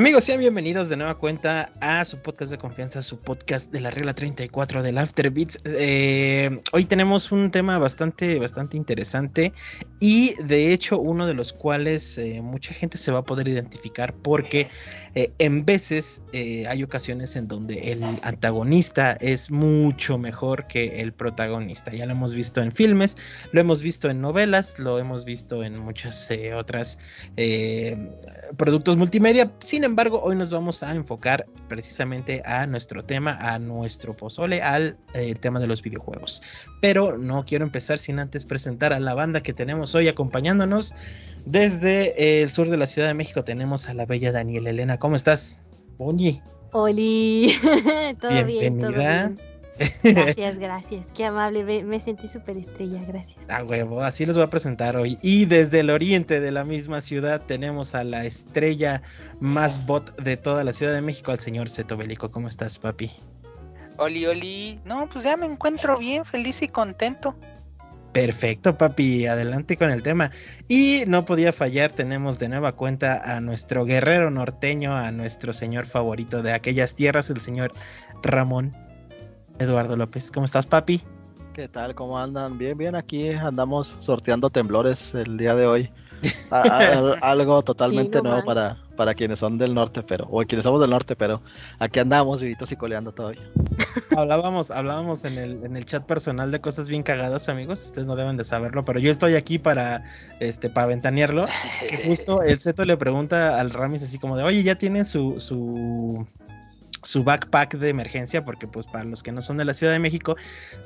Amigos, sean bienvenidos de nueva cuenta a su podcast de confianza, su podcast de la regla 34 del After Beats. Eh, hoy tenemos un tema bastante, bastante interesante y de hecho uno de los cuales eh, mucha gente se va a poder identificar porque eh, en veces hay ocasiones en donde el antagonista es mucho mejor que el protagonista. Ya lo hemos visto en filmes, lo hemos visto en novelas, lo hemos visto en muchas otras productos multimedia. Sin embargo, hoy nos vamos a enfocar precisamente a nuestro tema, a nuestro pozole, al tema de los videojuegos. Pero no quiero empezar sin antes presentar a la banda que tenemos hoy acompañándonos. Desde el sur de la Ciudad de México tenemos a la bella Daniela Elena. ¿Cómo estás? Bonji. Oli. todo Bienvenida. bien, Gracias, gracias. Qué amable. Me, sentí súper estrella, gracias. Ah, huevo, así los voy a presentar hoy. Y desde el oriente de la misma ciudad tenemos a la estrella más bot de toda la Ciudad de México, al señor Zeto Bélico. ¿Cómo estás, papi? Oli, Oli. No, pues ya me encuentro bien, feliz y contento. Perfecto, papi, adelante con el tema. Y no podía fallar, tenemos de nueva cuenta a nuestro guerrero norteño, a nuestro señor favorito de aquellas tierras, el señor Ramón Eduardo López. ¿Cómo estás, papi? ¿Qué tal? ¿Cómo andan? Bien, bien, aquí andamos sorteando temblores el día de hoy. algo totalmente nuevo para, para quienes son del norte, pero, o quienes somos del norte, pero aquí andamos vivitos y coleando todavía. hablábamos, hablábamos en el, en el chat personal de cosas bien cagadas, amigos. Ustedes no deben de saberlo, pero yo estoy aquí para, este, para ventanearlo. Que justo el Zeto le pregunta al Ramis así como de, oye, ya tienen su, su su backpack de emergencia, porque pues para los que no son de la Ciudad de México,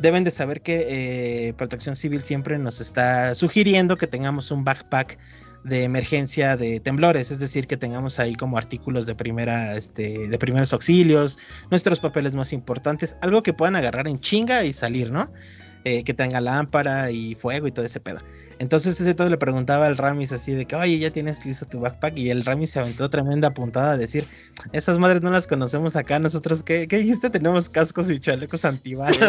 deben de saber que eh, Protección Civil siempre nos está sugiriendo que tengamos un backpack de emergencia de temblores, es decir, que tengamos ahí como artículos de primera, este, de primeros auxilios, nuestros papeles más importantes, algo que puedan agarrar en chinga y salir, ¿no? Eh, que tenga lámpara y fuego y todo ese pedo. Entonces ese todo le preguntaba al Ramis así de que, oye, ya tienes listo tu backpack. Y el Ramis se aventó tremenda puntada a decir, esas madres no las conocemos acá. Nosotros, ¿qué, qué dijiste? Tenemos cascos y chalecos antibalas.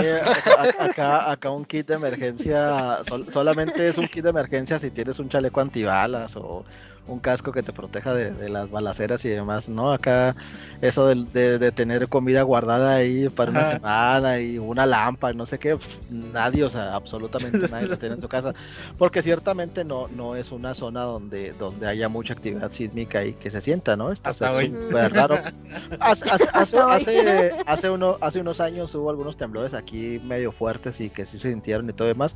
acá, acá un kit de emergencia, solamente es un kit de emergencia si tienes un chaleco antibalas o un casco que te proteja de, las balaceras y demás, ¿no? Acá eso de, tener comida guardada ahí para una semana y una lámpara, no sé qué, pues, nadie, o sea, absolutamente nadie lo tiene en su casa, porque ciertamente no, no es una zona donde, donde haya mucha actividad sísmica y que se sienta, ¿no? Está Hasta hoy. raro. Hace, hace, hace, uno, hace unos años hubo algunos temblores aquí medio fuertes y que sí se sintieron y todo demás,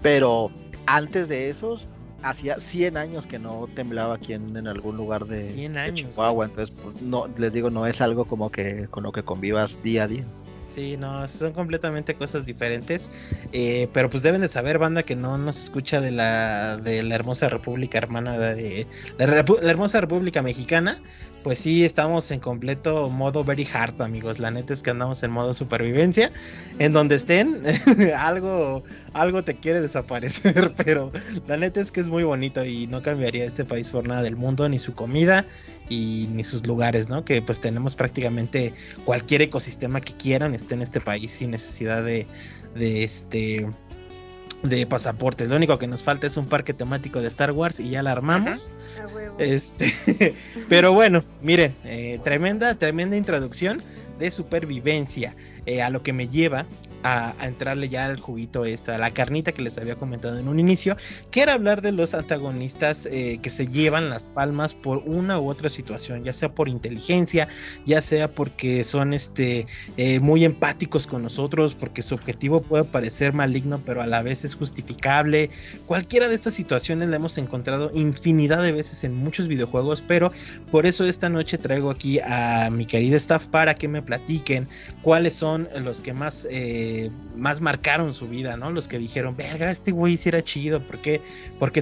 pero antes de esos hacía 100 años que no temblaba aquí en, algún lugar de, 100 años, Chihuahua, entonces pues, no les digo, no es algo como que con lo que convivas día a día. Sí, no, son completamente cosas diferentes. Eh, pero pues deben de saber, banda, que no nos escucha de la, de la hermosa República Hermana de la, la, hermosa República Mexicana. Pues sí, estamos en completo modo very hard, amigos. La neta es que andamos en modo supervivencia. En donde estén, algo, algo te quiere desaparecer. Pero la neta es que es muy bonito y no cambiaría este país por nada del mundo, ni su comida, y ni sus lugares, ¿no? Que pues tenemos prácticamente cualquier ecosistema que quieran esté en este país sin necesidad de, de este de pasaporte. Lo único que nos falta es un parque temático de Star Wars y ya la armamos. Este, pero bueno, miren, eh, tremenda, tremenda introducción de supervivencia. Eh, a lo que me lleva a, entrarle ya al juguito esta, la carnita que les había comentado en un inicio, que era hablar de los antagonistas eh, que se llevan las palmas por una u otra situación, ya sea por inteligencia, ya sea porque son este eh, muy empáticos con nosotros, porque su objetivo puede parecer maligno, pero a la vez es justificable. Cualquiera de estas situaciones la hemos encontrado infinidad de veces en muchos videojuegos, pero por eso esta noche traigo aquí a mi querida staff para que me platiquen cuáles son los que más eh, más marcaron su vida, ¿no? Los que dijeron, verga, este güey sí era chido, ¿por qué?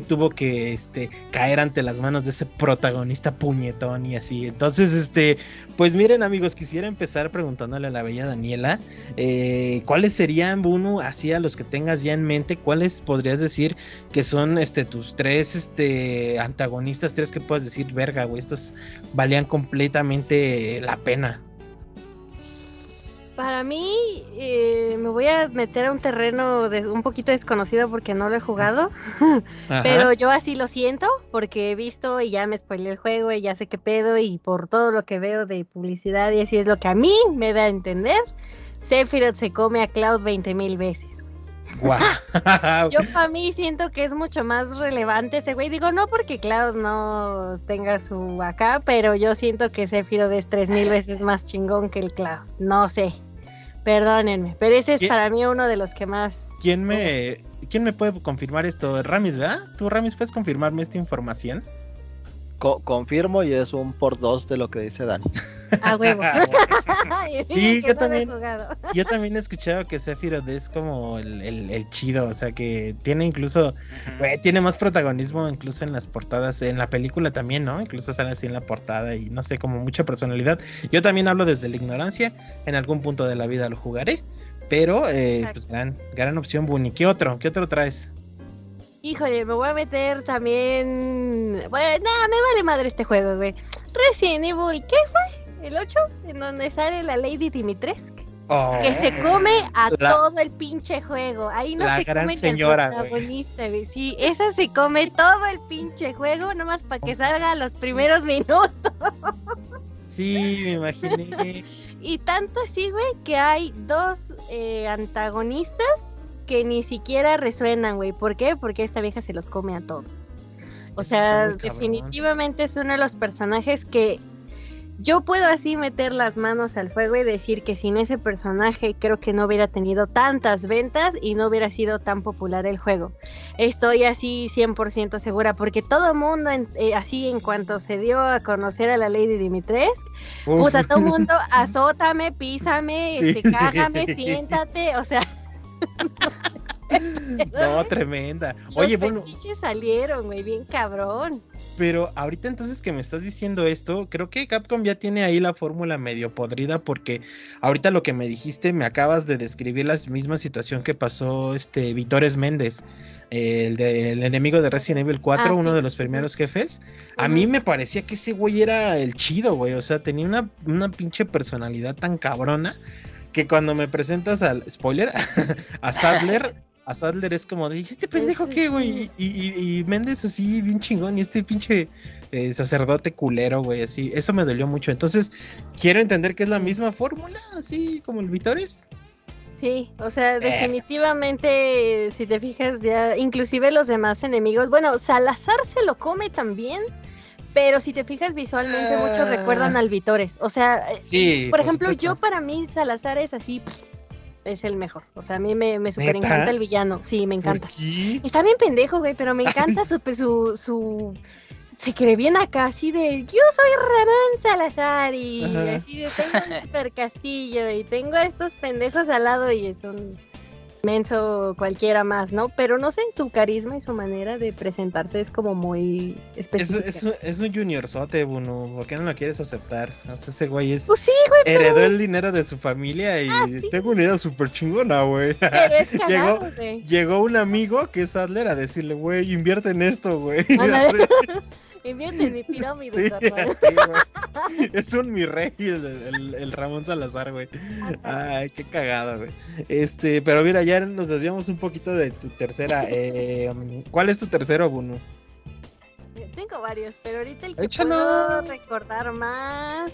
Tuvo que este, caer ante las manos de ese protagonista puñetón y así. Entonces, este, pues miren amigos, quisiera empezar preguntándole a la bella Daniela, eh, ¿cuáles serían, Bunu, así a los que tengas ya en mente, cuáles podrías decir que son este, tus tres este, antagonistas, tres que puedes decir, verga, güey, estos valían completamente la pena? Para mí, eh, me voy a meter a un terreno de- un poquito desconocido porque no lo he jugado. Pero yo así lo siento porque he visto y ya me spoilé el juego y ya sé qué pedo y por todo lo que veo de publicidad y así es lo que a mí me da a entender. Sephiroth se come a Cloud 20 mil veces. Guau. Yo para mí siento que es mucho más relevante ese güey. Digo, no porque Cloud no tenga su acá, pero yo siento que Sephiroth es tres mil veces más chingón que el Cloud. No sé. Perdónenme, pero ese es para mí uno de los que más... ¿Quién me, ¿Quién me puede confirmar esto? Ramis, ¿verdad? ¿Tú, Ramis, puedes confirmarme esta información? Co- confirmo y es un por dos de lo que dice Dani. A huevo. Y Sí, yo también. jugado. Yo también he escuchado que Sephiroth es como el, el- el chido, o sea que tiene incluso, tiene más protagonismo incluso en las portadas, en la película también, ¿no? Incluso sale así en la portada y no sé, como mucha personalidad. Yo también hablo desde la ignorancia, en algún punto de la vida lo jugaré, pero eh, pues gran, gran opción, Bunny. ¿Qué otro? ¿Qué otro traes? Híjole, me voy a meter también... Bueno, nada, me vale madre este juego, güey. Resident Evil, ¿qué fue? ¿El 8? En donde sale la Lady Dimitrescu. Oh, Que se come a La- todo el pinche juego. Ahí no La se gran come señora, protagonista, güey. Sí, esa se come todo el pinche juego, nomás para que salga los primeros minutos. sí, me imaginé. Y tanto así, güey, que hay dos eh, antagonistas que ni siquiera resuenan, güey. ¿Por qué? Porque esta vieja se los come a todos. O Eso sea, definitivamente es uno de los personajes que yo puedo así meter las manos al fuego y decir que sin ese personaje creo que no hubiera tenido tantas ventas y no hubiera sido tan popular el juego. Estoy así 100% segura porque todo el mundo en- eh, así en cuanto se dio a conocer a la Lady Dimitrescu. Puta, todo mundo, azótame, písame, Sí. este, cágame, siéntate, o sea, No, tremenda. los Oye, bueno, fetiches salieron, güey, bien cabrón. Pero ahorita entonces que me estás diciendo esto, creo que Capcom ya tiene ahí la fórmula medio podrida porque ahorita lo que me dijiste me acabas de describir la misma situación que pasó este Vitores Méndez, el, de- el enemigo de Resident Evil 4, Ah, uno sí. de los primeros jefes. A mí me parecía que ese güey era el chido, güey, o sea, tenía una, una pinche personalidad tan cabrona que cuando me presentas al spoiler a Sadler a Sadler es como de, ¿y este pendejo qué, güey? Y, y, y Méndez así, bien chingón, y este pinche eh, sacerdote culero, güey, así. Eso me dolió mucho. Entonces, quiero entender que es la misma fórmula, así como el Vitores. Sí, o Eh. sea, definitivamente, si te fijas ya, inclusive los demás enemigos, bueno, Salazar se lo come también, pero si te fijas visualmente, muchos Ah. recuerdan al Vitores. O sea, eh, Sí, por por ejemplo, supuesto. yo para mí Salazar es así, es el mejor. O sea, a mí me, me super ¿Neta? encanta el villano, sí, me ¿Por encanta. Está bien pendejo, güey, pero me encanta su, su, su... Se cree bien acá, así de... Yo soy Ramón Salazar y Ajá. así de... Tengo un super castillo y tengo a estos pendejos al lado y es un menso cualquiera más, ¿no? Pero no sé, su carisma y su manera de presentarse es como muy Es, específica. es, un- es un juniorzote, Bruno. ¿Por qué no lo quieres aceptar? O sea, ese güey es... Pues sí, güey, pero, Heredó el dinero de su familia y Ah, sí. tengo una idea súper chingona, güey. pero es Llegó, güey. llegó un amigo que es Adler a decirle, güey, invierte en esto, güey. Invierte en mi pirámide, Sí, sí. Es un mi rey el, el- el Ramón Salazar, güey. Ay, qué cagado, güey. Este, pero mira, ya nos desviamos un poquito de tu tercera. eh, ¿Cuál es tu tercero, Bunu? Tengo varios, pero ahorita el que Échalo. puedo recordar más...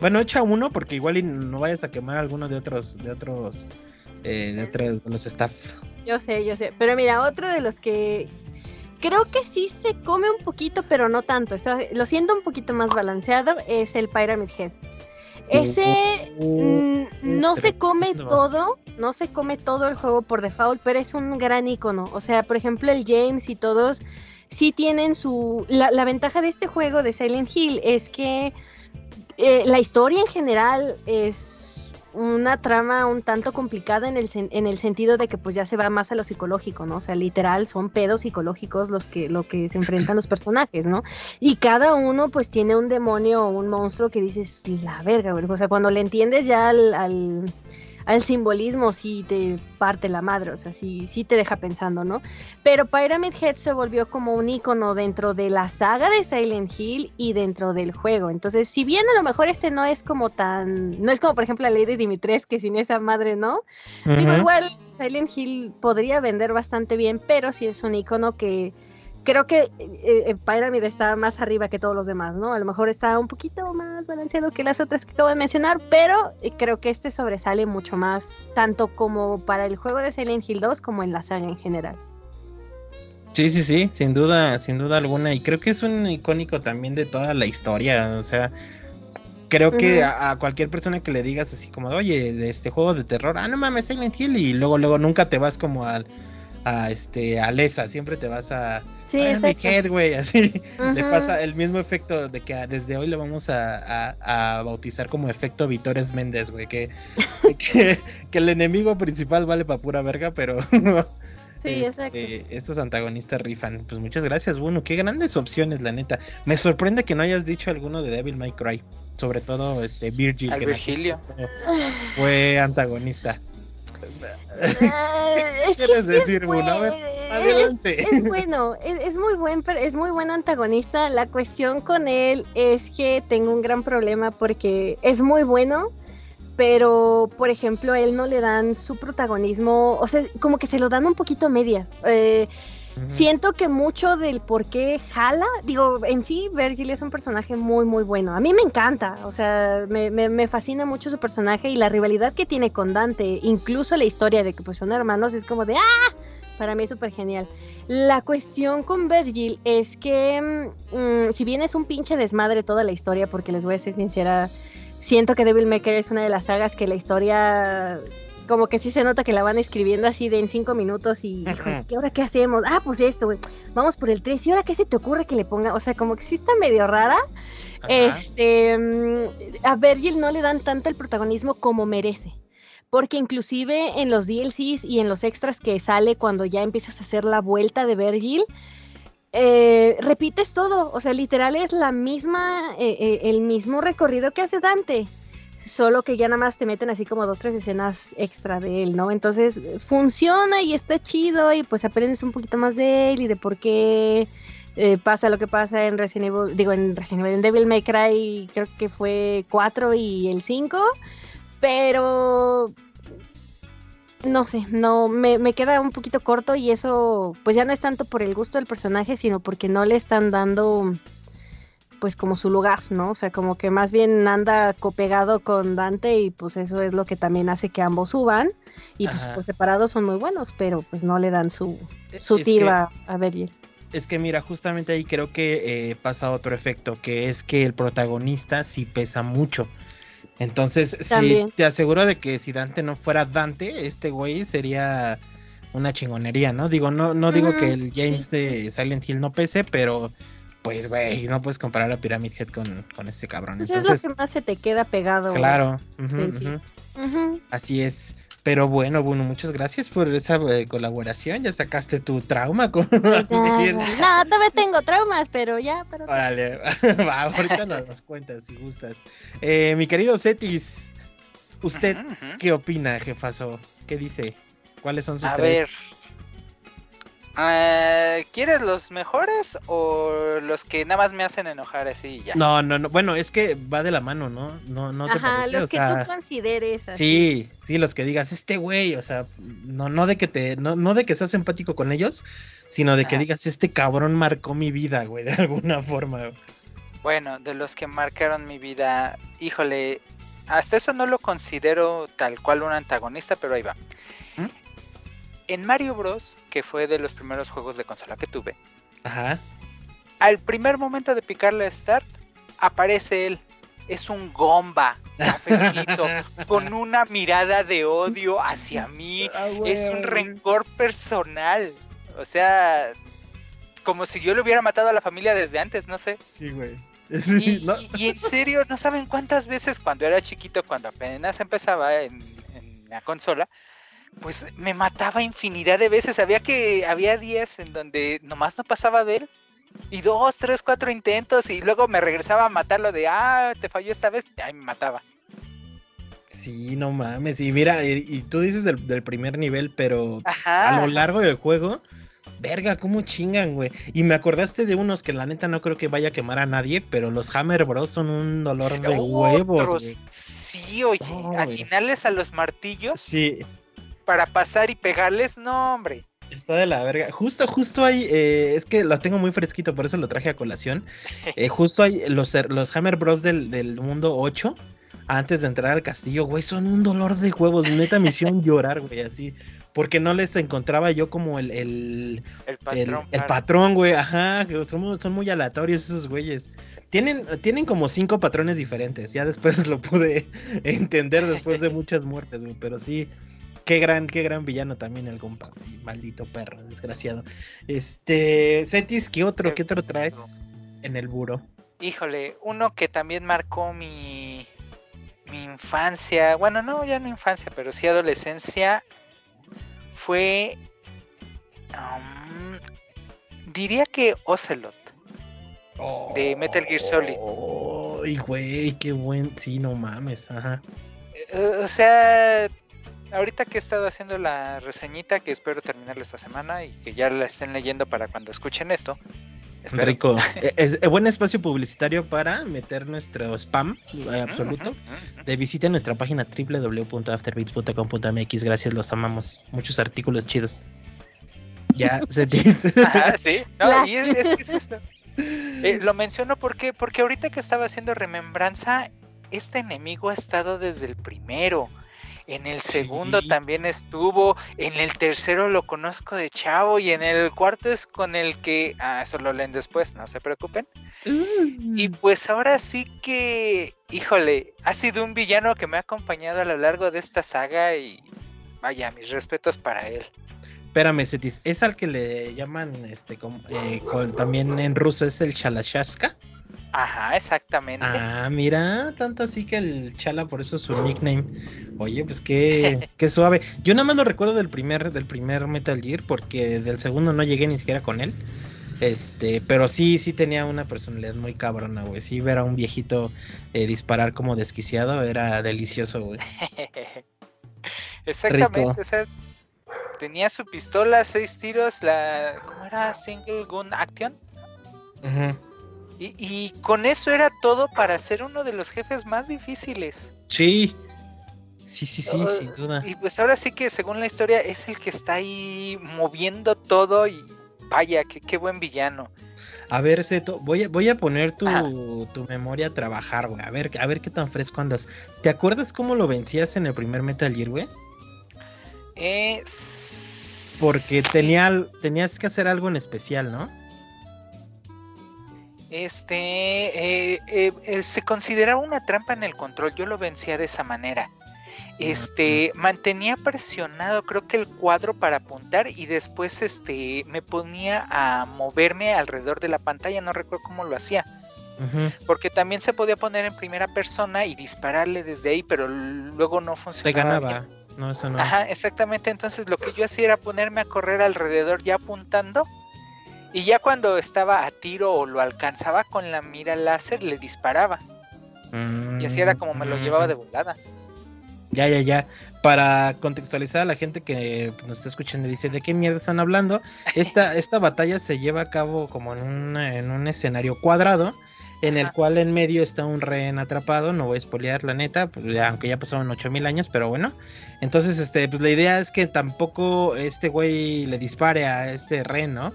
Bueno, echa uno porque igual y no vayas a quemar alguno de otros, de otros, eh, de otros, de los staff. Yo sé, yo sé. Pero mira, otro de los que creo que sí se come un poquito, pero no tanto. Esto, lo siento un poquito más balanceado, es el Pyramid Head. Ese mm, no se come todo, no se come todo el juego por default, pero es un gran icono. O sea, por ejemplo, el James y todos sí tienen su... La, la ventaja de este juego de Silent Hill es que eh, la historia en general es una trama un tanto complicada en el, en el sentido de que pues ya se va más a lo psicológico, ¿no? O sea, literal son pedos psicológicos los que, lo que se enfrentan los personajes, ¿no? Y cada uno pues tiene un demonio o un monstruo que dices, la verga, güey. O sea, cuando le entiendes ya al, al simbolismo sí te parte la madre, o sea, sí, sí te deja pensando, ¿no? Pero Pyramid Head se volvió como un icono dentro de la saga de Silent Hill y dentro del juego. Entonces, si bien a lo mejor este no es como tan, no es como por ejemplo la ley de Dimitres, que sin esa madre no, digo, igual Silent Hill podría vender bastante bien, pero sí es un icono que creo que eh, eh, Pyramid está más arriba que todos los demás, ¿no? A lo mejor está un poquito más balanceado que las otras que acabo de mencionar, pero eh, creo que este sobresale mucho más, tanto como para el juego de Silent Hill 2 como en la saga en general. Sí, sí, sí, sin duda, sin duda alguna. Y creo que es un icónico también de toda la historia. O sea, creo que a, a cualquier persona que le digas así como, oye, de este juego de terror, ah, no mames, Silent Hill, y luego, luego nunca te vas como al, a este, a Lesa, siempre te vas a Sí, Pyramid exacto. Head, güey, así. Le pasa el mismo efecto de que desde hoy le vamos a, a- a bautizar como efecto Vitores Méndez, güey, que, que, que el enemigo principal vale para pura verga, pero Sí, exacto. este, estos antagonistas rifan. Pues muchas gracias, Bueno, qué grandes opciones, la neta. Me sorprende que no hayas dicho alguno de Devil May Cry, sobre todo este Virgil, Al que Virgilio. fue antagonista. Que quieres decir, Bruno? A ver, buen- es- Adelante. Es bueno, es, es muy buen, es muy buen antagonista. La cuestión con él es que tengo un gran problema porque es muy bueno, pero por ejemplo a él no le dan su protagonismo, o sea, como que se lo dan un poquito a medias. Eh. Siento que mucho del por qué jala, digo, en sí Virgil es un personaje muy, muy bueno. A mí me encanta, o sea, me, me- fascina mucho su personaje y la rivalidad que tiene con Dante, incluso la historia de que pues son hermanos, es como de ¡ah! Para mí es súper genial. La cuestión con Virgil es que, mm, si bien es un pinche desmadre toda la historia, porque les voy a ser sincera, siento que Devil May Cry es una de las sagas que la historia como que sí se nota que la van escribiendo así de en cinco minutos y. ¿qué ahora qué hacemos? Ah, pues esto, güey. Vamos por el 3. ¿Y ahora qué se te ocurre que le ponga? O sea, como que sí está medio rara. Ajá. Este, mm, a Virgil no le dan tanto el protagonismo como merece. Porque inclusive en los DLCs y en los extras que sale cuando ya empiezas a hacer la vuelta de Virgil, eh, repites todo. O sea, literal es la misma, eh, eh, el mismo recorrido que hace Dante. Solo que ya nada más te meten así como dos, tres escenas extra de él, ¿no? Entonces funciona y está chido y pues aprendes un poquito más de él y de por qué eh, pasa lo que pasa en Resident Evil, digo en Resident Evil, en Devil May Cry creo que fue 4 y el 5, pero no sé, no, me, me queda un poquito corto y eso pues ya no es tanto por el gusto del personaje, sino porque no le están dando pues como su lugar, ¿no? O sea, como que más bien anda copegado con Dante y pues eso es lo que también hace que ambos suban y pues, pues, separados son muy buenos, pero pues no le dan su, su Es tiro que- a, a Virgil. Es que mira, justamente ahí creo que eh, pasa otro efecto, que es que el protagonista sí pesa mucho. Entonces, sí, te aseguro de que si Dante no fuera Dante, este güey sería una chingonería, ¿no? Digo, no, no digo que el James de Silent Hill no pese, pero pues, güey, no puedes comparar a Pyramid Head con, con este cabrón. Pues Entonces, es lo que más se te queda pegado. claro, sí. así es. Pero bueno, bueno, muchas gracias por esa eh, colaboración. Ya sacaste tu trauma con No, todavía tengo traumas, pero ya, pero Órale, va, ahorita nos los cuentas si gustas. Eh, mi querido Cetis, ¿usted qué opina, jefazo? ¿Qué dice? ¿Cuáles son sus A ver. Eh, ¿Quieres los mejores o los que nada más me hacen enojar así y ya? No, no, no. Bueno, es que va de la mano, ¿no? No, no te Ajá, parece. los o que sea, tú consideres. así. sí, sí, los que digas, este güey, o sea, no, no de que te, no, no de que seas empático con ellos, sino de que digas, este cabrón marcó mi vida, güey, de alguna forma. güey. Bueno, de los que marcaron mi vida, híjole, hasta eso no lo considero tal cual un antagonista, pero ahí va. En Mario Bros, que fue de los primeros juegos de consola que tuve, Ajá. al primer momento de picarle a Start, aparece él. Es un gomba, cafecito, con una mirada de odio hacia mí. Ah, Es un rencor personal. O sea, como si yo le hubiera matado a la familia desde antes, no sé. Sí, güey. Y, ¿no? y- y en serio, no saben cuántas veces cuando era chiquito, cuando apenas empezaba en, en la consola, pues me mataba infinidad de veces. Había que había días en donde nomás no pasaba de él. Y dos, tres, cuatro intentos y luego me regresaba a matarlo de, ah, te falló esta vez, y ahí me mataba. Sí, no mames. Y mira, y, y tú dices del, del primer nivel, pero Ajá. a lo largo del juego, verga, cómo chingan, güey. Y me acordaste de unos que la neta no creo que vaya a quemar a nadie, pero los Hammer Bros son un dolor de huevos, güey. Sí, oye, Oh, atinarles a los martillos Sí, para pasar y pegarles, no, hombre. está de la verga. Justo, justo ahí, eh, es que lo tengo muy fresquito, por eso lo traje a colación. Eh, justo ahí, los, los Hammer Bros del, del mundo 8, antes de entrar al castillo, güey, son un dolor de huevos. Neta me hicieron llorar, güey, así. Porque no les encontraba yo como el, el, El el, patrón. el claro. patrón, güey, ajá, son, son muy aleatorios esos güeyes. Tienen, tienen como cinco patrones diferentes, ya después lo pude entender después de muchas muertes, güey, pero sí, qué gran, qué gran villano también el compa, maldito perro, desgraciado. Este, Cetis, ¿qué otro, qué otro traes en el buro? Híjole, uno que también marcó mi, mi infancia, bueno, no, ya no infancia, pero sí adolescencia, fue, um, diría que Ocelot. De Metal Gear Solid. Ay, güey, qué buen, sí, no mames, ajá. Eh, O sea, ahorita que he estado haciendo la reseñita, que espero terminarla esta semana y que ya la estén leyendo para cuando escuchen esto. espero. Rico. Eh, es, es buen espacio publicitario para meter nuestro spam eh, absoluto. ujú. De visita nuestra página www.afterbeats.com.mx. Gracias, los amamos. Muchos artículos chidos. Ya se dice. Ajá, sí. No, y es que es eso. Eh, lo menciono porque, porque ahorita que estaba haciendo remembranza, este enemigo ha estado desde el primero. En el segundo Sí. también estuvo. En el tercero lo conozco de chavo. Y en el cuarto es con el que. Ah, eso lo leen después, no se preocupen. Y pues ahora sí que. Híjole, ha sido un villano que me ha acompañado a lo largo de esta saga. Y vaya, mis respetos para él. Espérame, Cetis. ¿Es al que le llaman este eh, con- también en ruso es el Chalashaska? Ajá, exactamente. Ah, mira, tanto así que el Chala, por eso es su nickname. Oye, pues qué, qué suave. Yo nada más lo recuerdo del primer, del primer Metal Gear, porque del segundo no llegué ni siquiera con él. Este, pero sí, sí tenía una personalidad muy cabrona, güey. Sí, ver a un viejito eh, disparar como desquiciado era delicioso, güey. Exactamente, Rico. o sea, tenía su pistola, seis tiros, la. ¿Cómo era? Single Gun Action. Ujú. Y, y con eso era todo para ser uno de los jefes más difíciles. Sí, sí, sí, sí, Ah, sin duda. Y pues ahora sí que según la historia es el que está ahí moviendo todo y vaya, qué, qué buen villano. A ver, Zeto, voy a, voy a poner tu, Ajá. tu memoria a trabajar, güey. A ver, a ver qué tan fresco andas. ¿Te acuerdas cómo lo vencías en el primer Metal Gear, güey? Eh, Porque sí, tenía, tenías que hacer algo en especial, ¿no? Este eh, eh, eh, se consideraba una trampa en el control. Yo lo vencía de esa manera. Este mantenía presionado, creo que el cuadro para apuntar y después este me ponía a moverme alrededor de la pantalla. No recuerdo cómo lo hacía, porque también se podía poner en primera persona y dispararle desde ahí, pero luego no Te funcionaba. ganaba. bien. No, eso no. Ajá, exactamente. Entonces lo que yo hacía era ponerme a correr alrededor ya apuntando. Y ya cuando estaba a tiro o lo alcanzaba con la mira láser, le disparaba. Y así era como me lo llevaba de volada. Ya, ya, ya. Para contextualizar a la gente que pues, nos está escuchando y dice, ¿de qué mierda están hablando? Esta, esta batalla se lleva a cabo como en un, en un escenario cuadrado, en el cual en medio está un rehén atrapado. No voy a espolear la neta, pues, aunque ya pasaron 8000 años, pero bueno. Entonces, este, pues la idea es que tampoco este güey le dispare a este rehén, ¿no?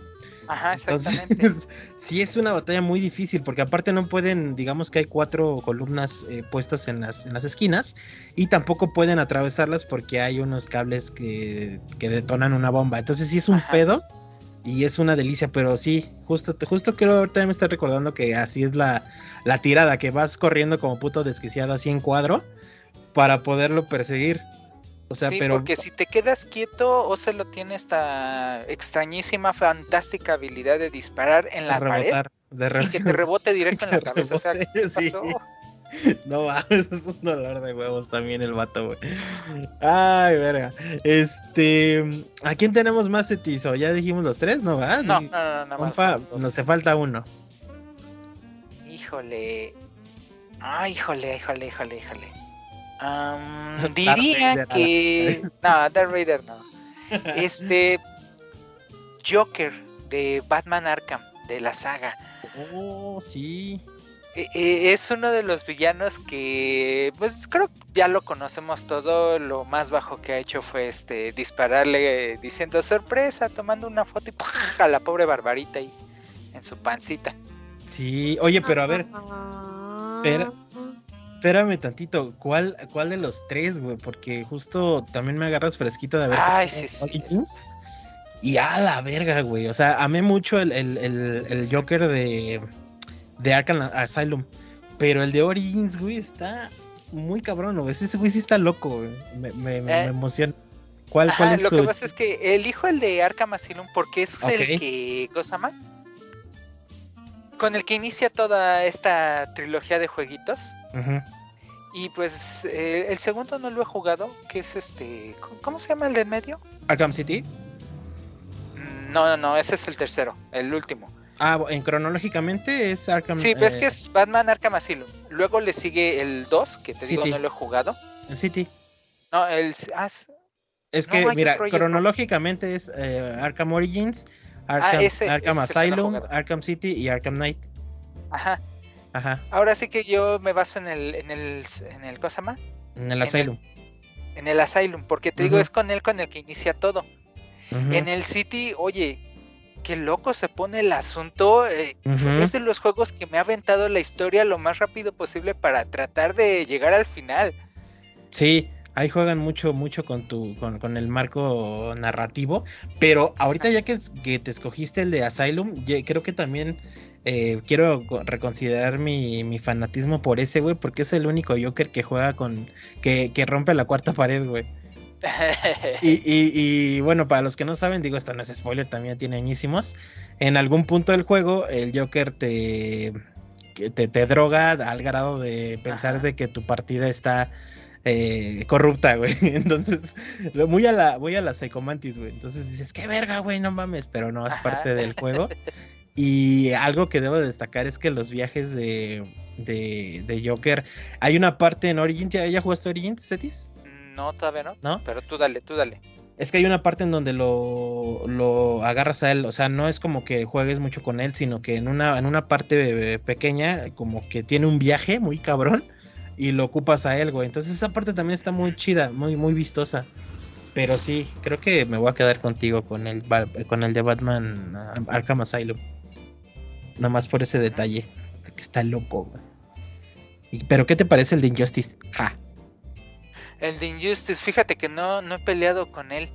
Ajá, exactamente. Entonces, sí es una batalla muy difícil, porque aparte no pueden, digamos que hay cuatro columnas eh, puestas en las, en las esquinas, y tampoco pueden atravesarlas porque hay unos cables que, que detonan una bomba. Entonces sí es un Ajá. pedo y es una delicia, pero sí, justo, justo creo ahorita me está recordando que así es la, la tirada, que vas corriendo como puto desquiciado así en cuadro para poderlo perseguir. O sea, sí, pero porque si te quedas quieto, Ocelo tiene esta extrañísima, fantástica habilidad de disparar en la pared rebotar, de re- y que te rebote directo en la cabeza. O sea, ¿qué rebote, sí. pasó? No mames, es un dolor de huevos también el vato, güey. Ay, verga. Este, ¿a quién tenemos más etizo? Ya dijimos los tres, ¿no va? No, no, no, no, Compa, dos. nos te falta uno. Híjole. Ah, híjole, híjole, híjole, híjole. Diría que. No, Darth Vader no. Este. Joker de Batman Arkham, de la saga. Oh, sí. E- e- Es uno de los villanos que, pues creo que ya lo conocemos todo. Lo más bajo que ha hecho fue este dispararle diciendo sorpresa, tomando una foto y ¡pah! a la pobre Barbarita ahí en su pancita. Sí. Oye, pero a ver, Ah. Espérame tantito. ¿Cuál, cuál de los tres, güey? Porque justo también me agarras fresquito de ver. Ay, sí, sí. Y a la verga, güey. O sea, amé mucho el, el- el- el Joker de, de Arkham Asylum. Pero el de Origins, güey, está muy cabrón, güey. Ese güey sí está loco, güey. Me, me- me Eh. emociona. ¿Cuál, cuál Ajá, es lo tu...? que pasa es que elijo el de Arkham Asylum porque es el que. ¿Cosa más? Con el que inicia toda esta trilogía de jueguitos. Y pues eh, el segundo no lo he jugado, que es este. ¿Cómo- ¿Cómo se llama el de en medio? Arkham City. No, no, no, ese es el tercero, el último. Ah, en cronológicamente es Arkham. Sí, ves eh, que es Batman Arkham Asylum. Luego le sigue el 2, que te digo no lo he jugado. el City. No, el. Ah, es- No, que, mira, cronológicamente es eh, Arkham Origins, Arkham, ese- Arkham ese he Asylum. Arkham City y Arkham Knight. ajá. Ajá, Ahora sí que yo me baso en el. En el. En el ¿Cosa más? en el Asylum. En el Asylum, porque te digo, es con él con el que inicia todo. En el City, oye, qué loco se pone el asunto. eh. Es de los juegos que me ha aventado la historia lo más rápido posible para tratar de llegar al final. Sí, ahí juegan mucho, mucho con tu, con, con el marco narrativo. Pero ahorita ya que, que te escogiste el de Asylum, creo que también eh, quiero co- reconsiderar mi, mi fanatismo por ese, güey, porque es el único Joker que juega con, que, que rompe la cuarta pared, güey. Y, y- y, bueno, para los que no saben, digo, esto no es spoiler, también tiene añísimos. En algún punto del juego, el Joker te, te, te droga al grado de pensar Ajá. de que tu partida está eh, corrupta, güey. Entonces, muy a la, muy a la Psychomantis, güey. Entonces dices, qué verga, güey, no mames, pero no, es Ajá. parte del juego. Y algo que debo destacar es que los viajes de, de, de Joker, hay una parte en Origins, ¿ya, ya jugaste Origins, Cetis? no, todavía no. ¿No? Pero tú dale, tú dale. Es que hay una parte en donde lo, lo agarras a él, o sea, no es como que juegues mucho con él, sino que en una, en una parte eh, pequeña, como que tiene un viaje muy cabrón y lo ocupas a él, güey. Entonces esa parte también está muy chida, muy, muy vistosa. Pero sí, creo que me voy a quedar contigo con el, con el de Batman ah, Arkham Asylum. Nada más por ese detalle, de que está loco, güey. Y- Pero ¿qué te parece el de Injustice? Ja, El de Injustice, fíjate que no, no he peleado con él.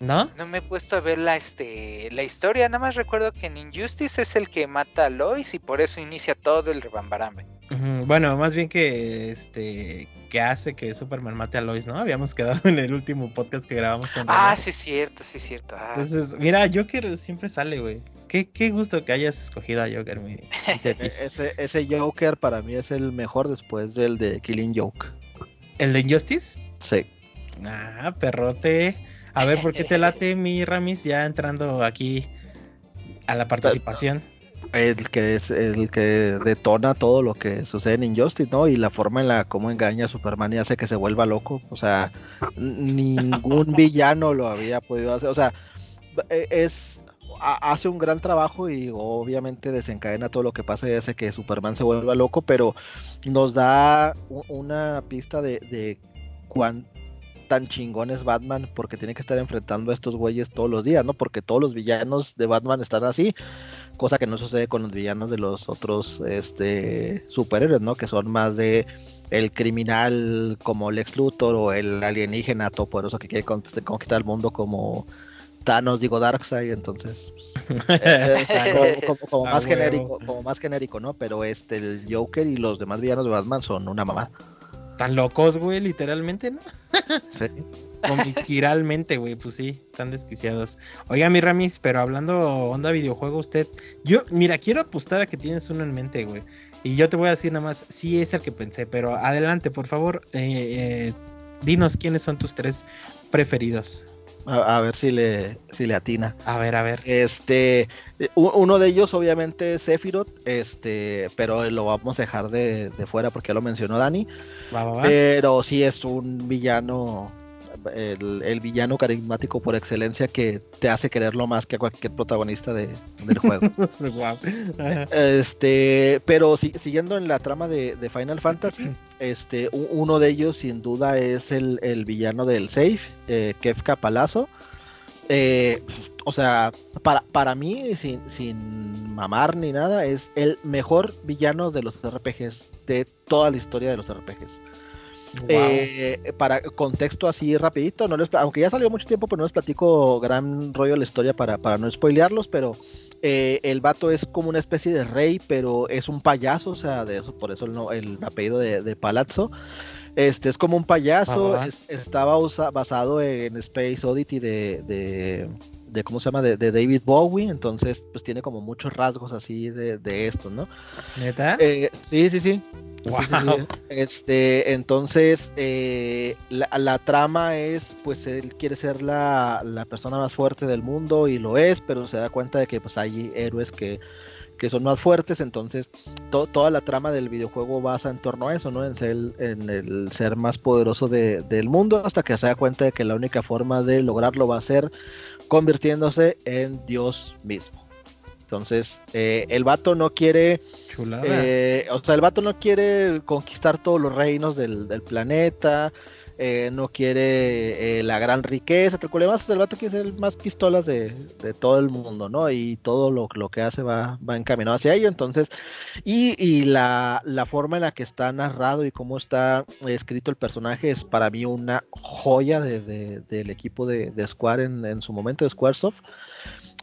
¿no? No me he puesto a ver la, este, la historia. Nada más recuerdo que en Injustice es el que mata a Lois y por eso inicia todo el rebambarambe. Bueno, más bien que este que hace que Superman mate a Lois, ¿no? Habíamos quedado en el último podcast que grabamos con Ah, René. sí, es cierto, sí, es cierto. Ah, Entonces, mira, Joker siempre sale, güey. Qué, qué gusto que hayas escogido a Joker, mi. Ese, ese Joker para mí es el mejor después del de Killing Joke. ¿El de Injustice? Sí. Ah, perrote. A ver, ¿por qué te late mi Ramis ya entrando aquí a la participación? El que es el que detona todo lo que sucede en Injustice, ¿no? Y la forma en la cómo engaña a Superman y hace que se vuelva loco. O sea, ningún villano lo había podido hacer. O sea, e- es hace un gran trabajo y obviamente desencadena todo lo que pasa y hace que Superman se vuelva loco, pero nos da una pista de, cuán tan chingón es Batman porque tiene que estar enfrentando a estos güeyes todos los días, ¿no? Porque todos los villanos de Batman están así, cosa que no sucede con los villanos de los otros este superhéroes, ¿no? Que son más de el criminal como Lex Luthor o el alienígena todopoderoso que quiere conquist- conquistar el mundo como Thanos, digo Darkseid, entonces pues, eh, como, como- más huevo. genérico, como más genérico, ¿no? Pero este el Joker y los demás villanos de Batman son una mamá. Tan locos, güey, literalmente, ¿no? Sí. Comiquiralmente, güey, pues sí, están desquiciados. Oiga, mi Ramis, pero hablando onda videojuego, usted, yo, mira, quiero apostar a que tienes uno en mente, güey. Y yo te voy a decir nada más, sí es el que pensé, pero adelante, por favor, eh, eh, dinos quiénes son tus tres preferidos. A, a ver si le, si le atina. A ver, a ver. Este, uno de ellos obviamente es Sephiroth, este, pero lo vamos a dejar de, de fuera porque ya lo mencionó Dani. Va, va, va. Pero sí es un villano, el, el villano carismático por excelencia que te hace quererlo más que a cualquier protagonista de- del juego. Este, pero si- siguiendo en la trama de, de Final Fantasy, este, uno de ellos sin duda es el, el villano del Safe, eh, Kefka Palazzo. Eh, o sea, para, para mí, sin, sin mamar ni nada, es el mejor villano de los RPGs, de toda la historia de los RPGs. Guau. Eh, para contexto así rapidito, no les, aunque ya salió mucho tiempo, pero no les platico gran rollo la historia para, para no spoilearlos, pero eh, el vato es como una especie de rey, pero es un payaso, o sea, de eso, por eso el, no- el apellido de, de Palazzo. Este es como un payaso, es- estaba usa- basado en Space Oddity de, de, de, ¿cómo se llama? De, de David Bowie, entonces pues tiene como muchos rasgos así de, de esto, ¿no? ¿Neta? Eh, sí, sí, sí. Guau. Este, entonces, eh, la, la trama es, pues él quiere ser la, la persona más fuerte del mundo y lo es, pero se da cuenta de que pues hay héroes que, que son más fuertes, entonces to- toda la trama del videojuego basa en torno a eso, ¿no? En ser, en el ser más poderoso de- del mundo, hasta que se da cuenta de que la única forma de lograrlo va a ser convirtiéndose en Dios mismo. Entonces, eh, el vato no quiere Chulada. eh, o sea, el vato no quiere conquistar todos los reinos del, del planeta, eh, no quiere eh, la gran riqueza, te más el vato quiere ser más pistolas de, de todo el mundo, ¿no? Y todo lo, lo que hace va, va encaminado hacia ello, entonces, y, y la, la forma en la que está narrado y cómo está escrito el personaje es para mí una joya de- de- del equipo de, de Square en, en su momento, de Squaresoft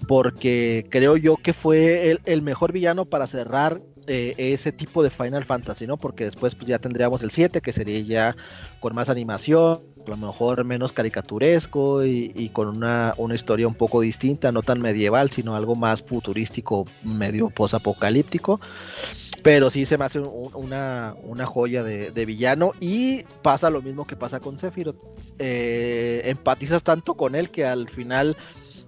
porque creo yo que fue el, mejor villano para cerrar eh, ese tipo de Final Fantasy, ¿no? Porque después pues, ya tendríamos el 7, que sería ya con más animación, a lo mejor menos caricaturesco y, con una, una historia un poco distinta, no tan medieval, sino algo más futurístico, medio posapocalíptico. Pero sí se me hace un- una, una joya de, de villano y pasa lo mismo que pasa con Sephiroth. Eh, empatizas tanto con él que al final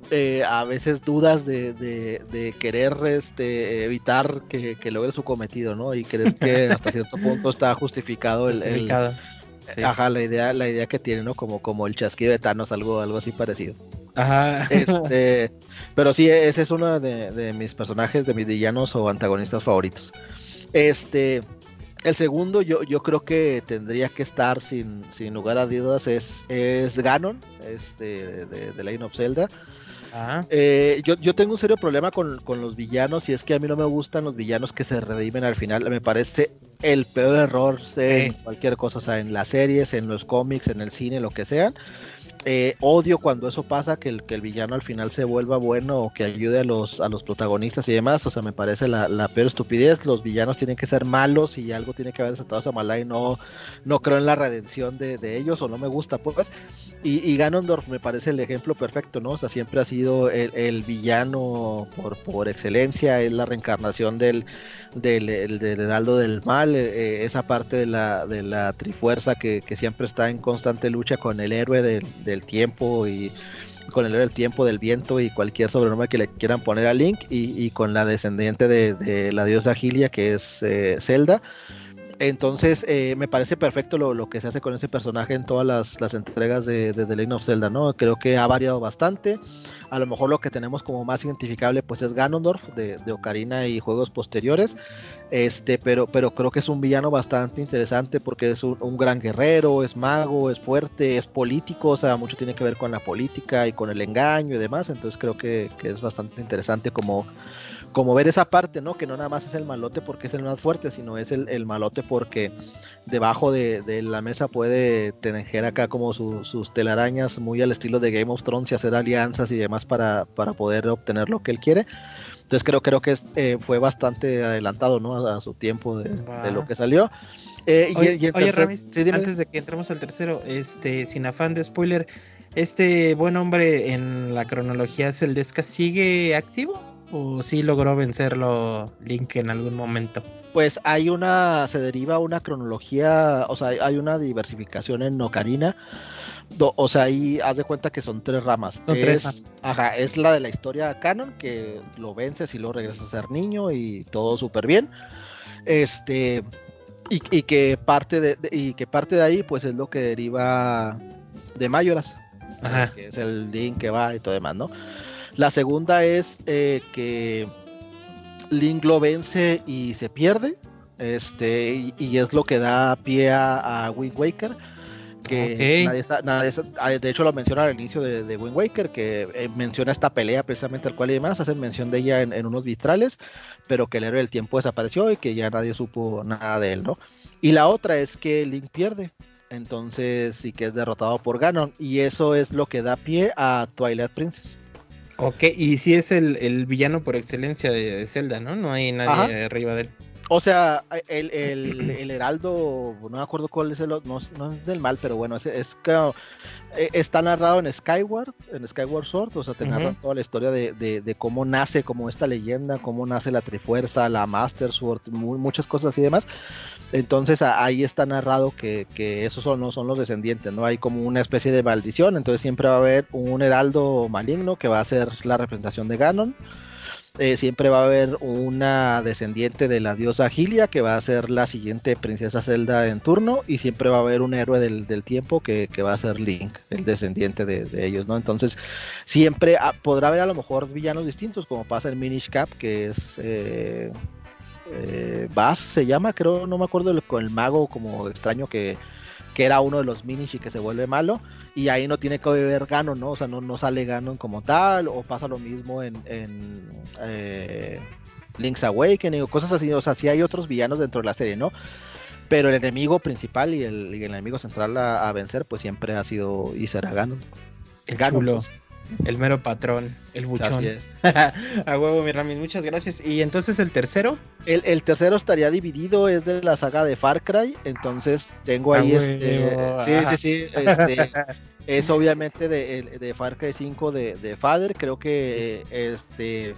eh, a veces dudas de, de- de querer este, evitar que, que logre su cometido, ¿no? Y crees que hasta cierto punto está justificado el, el- Justificado. Sí. ajá, la idea, la idea que tiene, ¿no? Como, como el chasquido de Thanos, algo, algo así parecido. Ajá. Este, pero sí, ese es uno de, de mis personajes, de mis villanos o antagonistas favoritos. Este, el segundo, yo, yo creo que tendría que estar sin, sin lugar a dudas, es, es Ganon, este, de, de, Legend of Zelda. Eh, yo, yo tengo un serio problema con, con los villanos y es que a mí no me gustan los villanos que se redimen al final. Me parece el peor error en Sí. cualquier cosa, o sea, en las series, en los cómics, en el cine, lo que sea. Eh, odio cuando eso pasa, que el, que el villano al final se vuelva bueno o que ayude a los, a los protagonistas y demás. O sea, me parece la, la peor estupidez. Los villanos tienen que ser malos y algo tiene que haber desatado esa maldad y no, no creo en la redención de, de ellos o no me gusta, pues. Y, y Ganondorf me parece el ejemplo perfecto, ¿no? O sea, siempre ha sido el, el villano por, por excelencia, es la reencarnación del, del, el- del heraldo del mal, eh, esa parte de la, de la trifuerza que, que siempre está en constante lucha con el héroe del, del tiempo y con el del tiempo, del viento y cualquier sobrenombre que le quieran poner a Link y, con la descendiente de, de la diosa Gilia que es eh, Zelda. Entonces, eh, me parece perfecto lo, lo, que se hace con ese personaje en todas las, las entregas de, de, The Legend of Zelda, ¿no? Creo que ha variado bastante. A lo mejor lo que tenemos como más identificable, pues es Ganondorf de, Ocarina y juegos posteriores. Este, pero, pero creo que es un villano bastante interesante porque es un, gran guerrero, es mago, es fuerte, es político, o sea, mucho tiene que ver con la política y con el engaño y demás. Entonces creo que es bastante interesante como como ver esa parte, ¿no? Que no nada más es el malote porque es el más fuerte, sino es el, el malote porque debajo de, de, la mesa puede tener acá como su, sus telarañas muy al estilo de Game of Thrones y hacer alianzas y demás para, para poder obtener lo que él quiere. Entonces creo, creo que es, eh, fue bastante adelantado, ¿no? A, a su tiempo de, lo que salió. Eh, oye, y, y oye tercer, Ramis, sí, antes de que entremos al tercero, este, sin afán de spoiler, ¿este buen hombre en la cronología Celdesca sigue activo? ¿O sí logró vencerlo Link en algún momento? Pues hay una, se deriva una cronología, o sea, hay una diversificación en Ocarina, o sea, ahí haz de cuenta que son tres ramas. Son es, tres. Ajá, es la de la historia canon, que lo vences y luego regresas a ser niño y todo súper bien. Este, y, y que parte de, de- y que parte de ahí, pues es lo que deriva de Mayoras. Ajá. Que es el link que va y todo demás, ¿no? La segunda es eh, que Link lo vence y se pierde. Este, y, y es lo que da pie a, a Wind Waker. Que Ok. nadie nadie ah, de hecho lo menciona al inicio de, de Wind Waker, que eh, menciona esta pelea precisamente al cual y demás, hacen mención de ella en, en unos vitrales, pero que el héroe del tiempo desapareció y que ya nadie supo nada de él, ¿no? Y la otra es que Link pierde, entonces sí que es derrotado por Ganon, y eso es lo que da pie a Twilight Princess. Ok, y sí es el, el villano por excelencia de, de Zelda, ¿no? No hay nadie Ajá. arriba de él. O sea, el, el, el heraldo, no me acuerdo cuál es el, no, es- no es del mal, pero bueno, es, es que, eh, está narrado en Skyward, en Skyward Sword, o sea, te narran toda la historia de, de- de cómo nace como esta leyenda, cómo nace la Trifuerza, la Master Sword, mu- muchas cosas y demás. Entonces ahí está narrado que, que esos son, no son los descendientes, ¿no? Hay como una especie de maldición, entonces siempre va a haber un heraldo maligno que va a ser la representación de Ganon. Eh, siempre va a haber una descendiente de la diosa Gilia que va a ser la siguiente princesa Zelda en turno y siempre va a haber un héroe del, del tiempo que, que va a ser Link, el descendiente de, ellos, ¿no? Entonces siempre ah, podrá haber a lo mejor villanos distintos como pasa en Minish Cap que es... Eh, eh, Bass se llama, creo, no me acuerdo, el- con el mago como extraño que, que era uno de los Minish y que se vuelve malo. Y ahí no tiene que ver Ganon, ¿no? O sea, no, no sale Ganon como tal, o pasa lo mismo en, en eh, Link's Awakening o cosas así. O sea, sí hay otros villanos dentro de la serie, ¿no? Pero el enemigo principal y el, y el enemigo central a, a vencer, pues siempre ha sido y será Ganon. El Ganon, chulo, pues. El mero patrón, el buchón. A huevo, mi Ramis, muchas gracias. Y entonces el tercero. El, el tercero estaría dividido, es de la saga de Far Cry, entonces tengo ahí Ah, este... Sí, sí, sí, este... Es obviamente de, Far Cry 5 de, de Father, creo que este...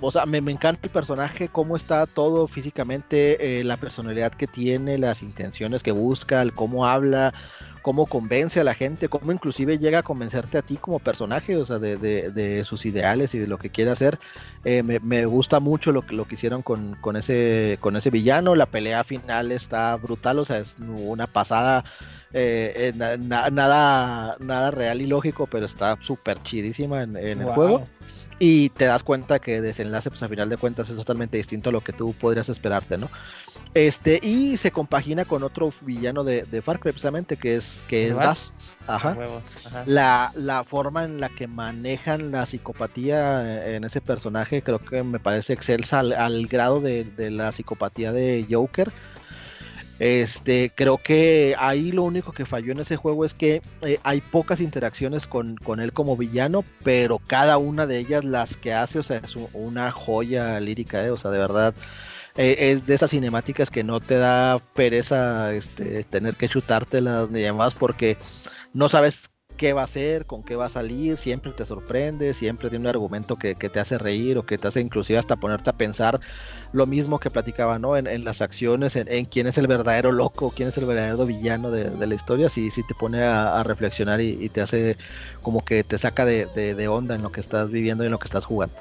O sea, me, me encanta el personaje, cómo está todo físicamente, eh, la personalidad que tiene, las intenciones que busca, el cómo habla, cómo convence a la gente, cómo inclusive llega a convencerte a ti como personaje, o sea, de, de- de sus ideales y de lo que quiere hacer. Eh, me, me gusta mucho lo que, lo que hicieron con, con, ese, con ese villano, la pelea final está brutal, o sea, es una pasada, eh, eh, na- na- nada, nada real y lógico, pero está súper chidísima en, en el juego. Y te das cuenta que desenlace, pues a final de cuentas, es totalmente distinto a lo que tú podrías esperarte, ¿no? Este, y se compagina con otro villano de, de Far Cry, precisamente, que es, que es Ajá. ajá. La, la forma en la que manejan la psicopatía en ese personaje creo que me parece excelsa al, al grado de, de la psicopatía de Joker. Este, creo que ahí lo único que falló en ese juego es que eh, hay pocas interacciones con, con él como villano, pero cada una de ellas las que hace, o sea, es un- una joya lírica, eh, o sea, de verdad eh, es de esas cinemáticas que no te da pereza este, tener que chutártelas ni demás porque no sabes qué va a hacer, con qué va a salir, siempre te sorprende, siempre tiene un argumento que, que te hace reír o que te hace inclusive hasta ponerte a pensar lo mismo que platicaba, ¿no? En, en las acciones, en, quién es el verdadero loco, quién es el verdadero villano de, de la historia, sí, sí te pone a, a reflexionar y, y te hace como que te saca de, de- de onda en lo que estás viviendo y en lo que estás jugando.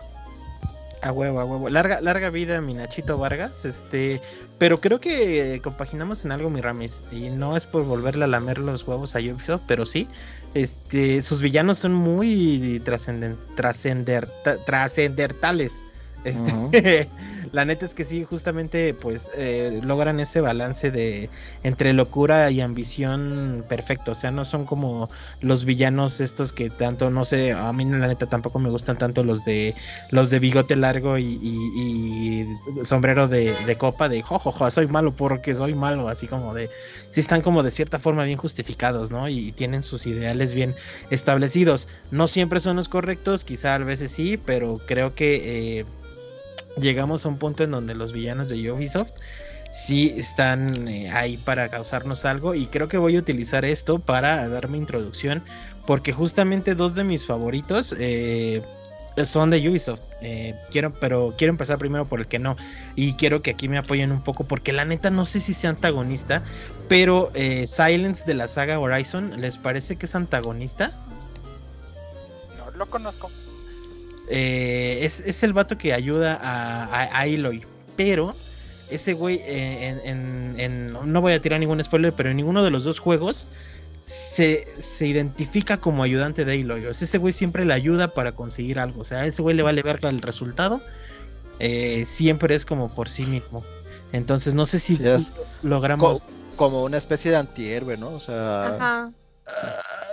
A huevo, a huevo. Larga, larga vida, mi Nachito Vargas. Este, pero creo que compaginamos en algo, mi Ramis. Y no es por volverle a lamer los huevos a Ubisoft, pero sí. Este, sus villanos son muy trascenden, trascender, Este, la neta es que sí, justamente, pues eh, logran ese balance de entre locura y ambición perfecto. O sea, no son como los villanos estos que tanto, no sé, a mí la neta tampoco me gustan tanto los de los de bigote largo y, y- y sombrero de, de copa de jojojo, soy malo porque soy malo, así como de, sí están como de cierta forma bien justificados, ¿no? Y, tienen sus ideales bien establecidos. No siempre son los correctos, quizá a veces sí, pero creo que eh, llegamos a un punto en donde los villanos de Ubisoft sí están eh, ahí para causarnos algo y creo que voy a utilizar esto para dar mi introducción porque justamente dos de mis favoritos eh, son de Ubisoft. Eh, quiero, pero quiero empezar primero por el que no. Y quiero que aquí me apoyen un poco, porque la neta no sé si sea antagonista, pero Silence de la saga Horizon, ¿les parece que es antagonista? No lo conozco. Eh, es, el vato que ayuda a, a, Aloy, pero ese güey, en, no voy a tirar ningún spoiler, pero en ninguno de los dos juegos se, identifica como ayudante de Aloy. O sea, ese güey siempre le ayuda para conseguir algo. O sea, a ese güey le vale ver el resultado. Eh, siempre es como por sí mismo. Entonces, no sé si logramos. como una especie de antihéroe, ¿no? O sea.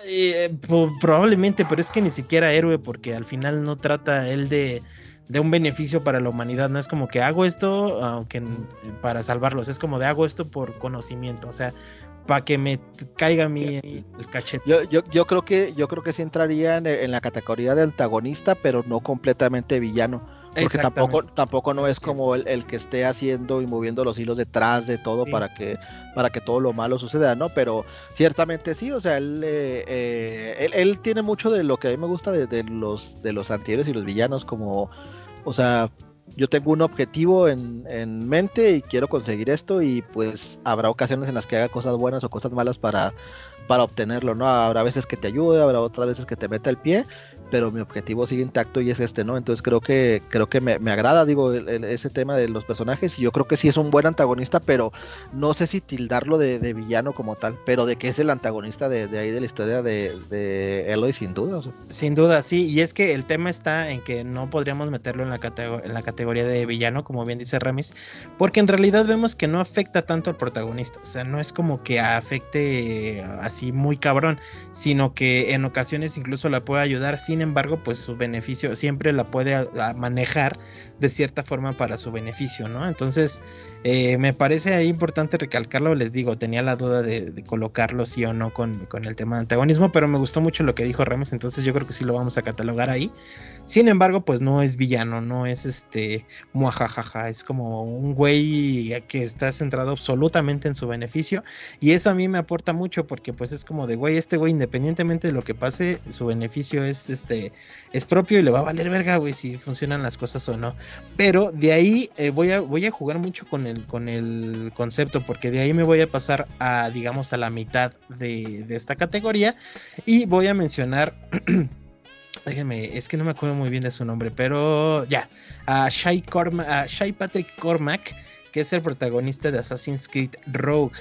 Eh, probablemente, pero es que ni siquiera héroe, porque al final no trata él de, de un beneficio para la humanidad. No es como que hago esto, aunque para salvarlos, es como de hago esto por conocimiento. O sea, para que me caiga a mí el cachete. Yo, yo, yo, creo que yo creo que sí entraría en, la categoría de antagonista, pero no completamente villano. Porque tampoco, tampoco no es como el, que esté haciendo y moviendo los hilos detrás de todo para que para que todo lo malo suceda, ¿no? Pero ciertamente sí, o sea, él, eh, eh, él, tiene mucho de lo que a mí me gusta de, de los de los antihéroes y los villanos, como, o sea, yo tengo un objetivo en, mente y quiero conseguir esto y pues habrá ocasiones en las que haga cosas buenas o cosas malas para, para obtenerlo, ¿no? Habrá veces que te ayude, habrá otras veces que te meta el pie, pero mi objetivo sigue intacto y es este, ¿no? Entonces creo que creo que me, agrada, digo, ese tema de los personajes y yo creo que sí es un buen antagonista, pero no sé si tildarlo de, villano como tal, pero de que es el antagonista de, ahí de la historia de, de Eloy sin duda. Sin duda, sí, y es que el tema está en que no podríamos meterlo en la, en la categoría de villano, como bien dice Ramis, porque en realidad vemos que no afecta tanto al protagonista, o sea, no es como que afecte así muy cabrón, sino que en ocasiones incluso la puede ayudar sin sin embargo, pues su beneficio siempre la puede manejar de cierta forma para su beneficio, ¿no? Entonces, eh, me parece ahí importante recalcarlo, les digo, tenía la duda de, colocarlo sí o no con, con, el tema de antagonismo, pero me gustó mucho lo que dijo Ramos, entonces yo creo que sí lo vamos a catalogar ahí. Sin embargo, pues no es villano, no es este muajajaja, es como un güey que está centrado absolutamente en su beneficio y eso a mí me aporta mucho porque pues es como de güey, este güey independientemente de lo que pase, su beneficio es este es propio y le va a valer verga, güey, si funcionan las cosas o no. Pero de ahí eh, voy a voy a jugar mucho con el con el concepto porque de ahí me voy a pasar a digamos a la mitad de, de esta categoría y voy a mencionar déjenme, es que no me acuerdo muy bien de su nombre, pero ya, a Shai, Patrick Cormac, que es el protagonista de Assassin's Creed Rogue.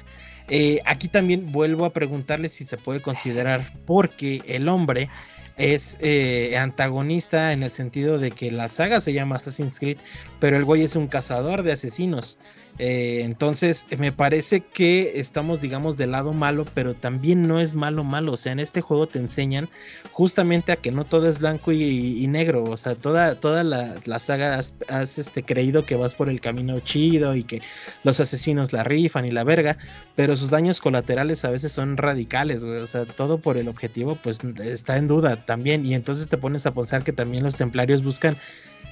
Eh, aquí también vuelvo a preguntarle si se puede considerar, porque el hombre es eh, antagonista en el sentido de que la saga se llama Assassin's Creed, pero el güey es un cazador de asesinos. Eh, entonces, me parece que estamos, digamos, del lado malo, pero también no es malo malo. O sea, en este juego te enseñan justamente a que no todo es blanco y, negro. O sea, toda, toda la, saga has, este, creído que vas por el camino chido y que los asesinos la rifan y la verga, pero sus daños colaterales a veces son radicales. O sea, todo por el objetivo, pues está en duda también. Y entonces te pones a pensar que también los templarios buscan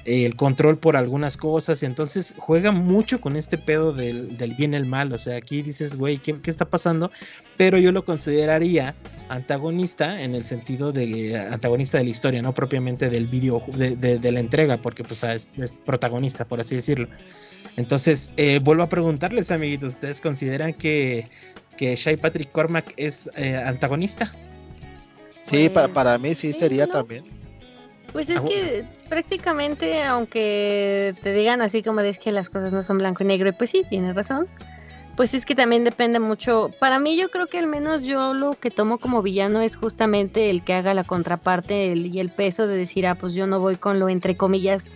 el control por algunas cosas, entonces juega mucho con este pedo del, bien y el mal, o sea, aquí dices, güey, ¿qué, está pasando? Pero yo lo consideraría antagonista en el sentido de antagonista de la historia, no propiamente del video, de, la entrega, porque pues es, protagonista, por así decirlo. Entonces, eh, vuelvo a preguntarles, amiguitos, ¿ustedes consideran que, que Shai Patrick Cormac es eh, antagonista? Sí, para, para mí sí sería también. Pues es ah, que prácticamente, aunque te digan así como de que las cosas no son blanco y negro, y pues sí, tienes razón. Pues es que también depende mucho. Para mí, yo creo que al menos yo lo que tomo como villano es justamente el que haga la contraparte y el peso de decir, ah, pues yo no voy con lo entre comillas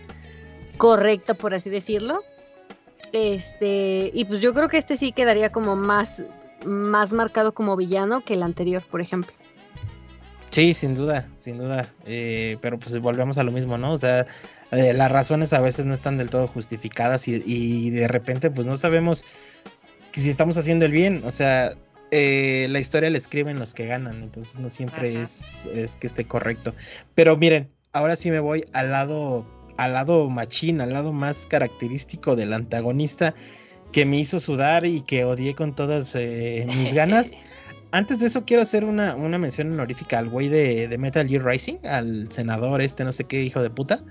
correcto, por así decirlo. Este, y pues yo creo que este sí quedaría como más, más marcado como villano que el anterior, por ejemplo. Sí, sin duda, sin duda. Eh, pero pues volvemos a lo mismo, ¿no? O sea, eh, las razones a veces no están del todo justificadas y, de repente pues no sabemos si estamos haciendo el bien. O sea, eh, la historia la escriben los que ganan, entonces no siempre es, es, que esté correcto. Pero miren, ahora sí me voy al lado, al lado machín, al lado más característico del antagonista que me hizo sudar y que odié con todas mis ganas. antes de eso quiero hacer una, una mención honorífica al güey de, de Metal Gear Rising, al senador este no sé qué hijo de puta.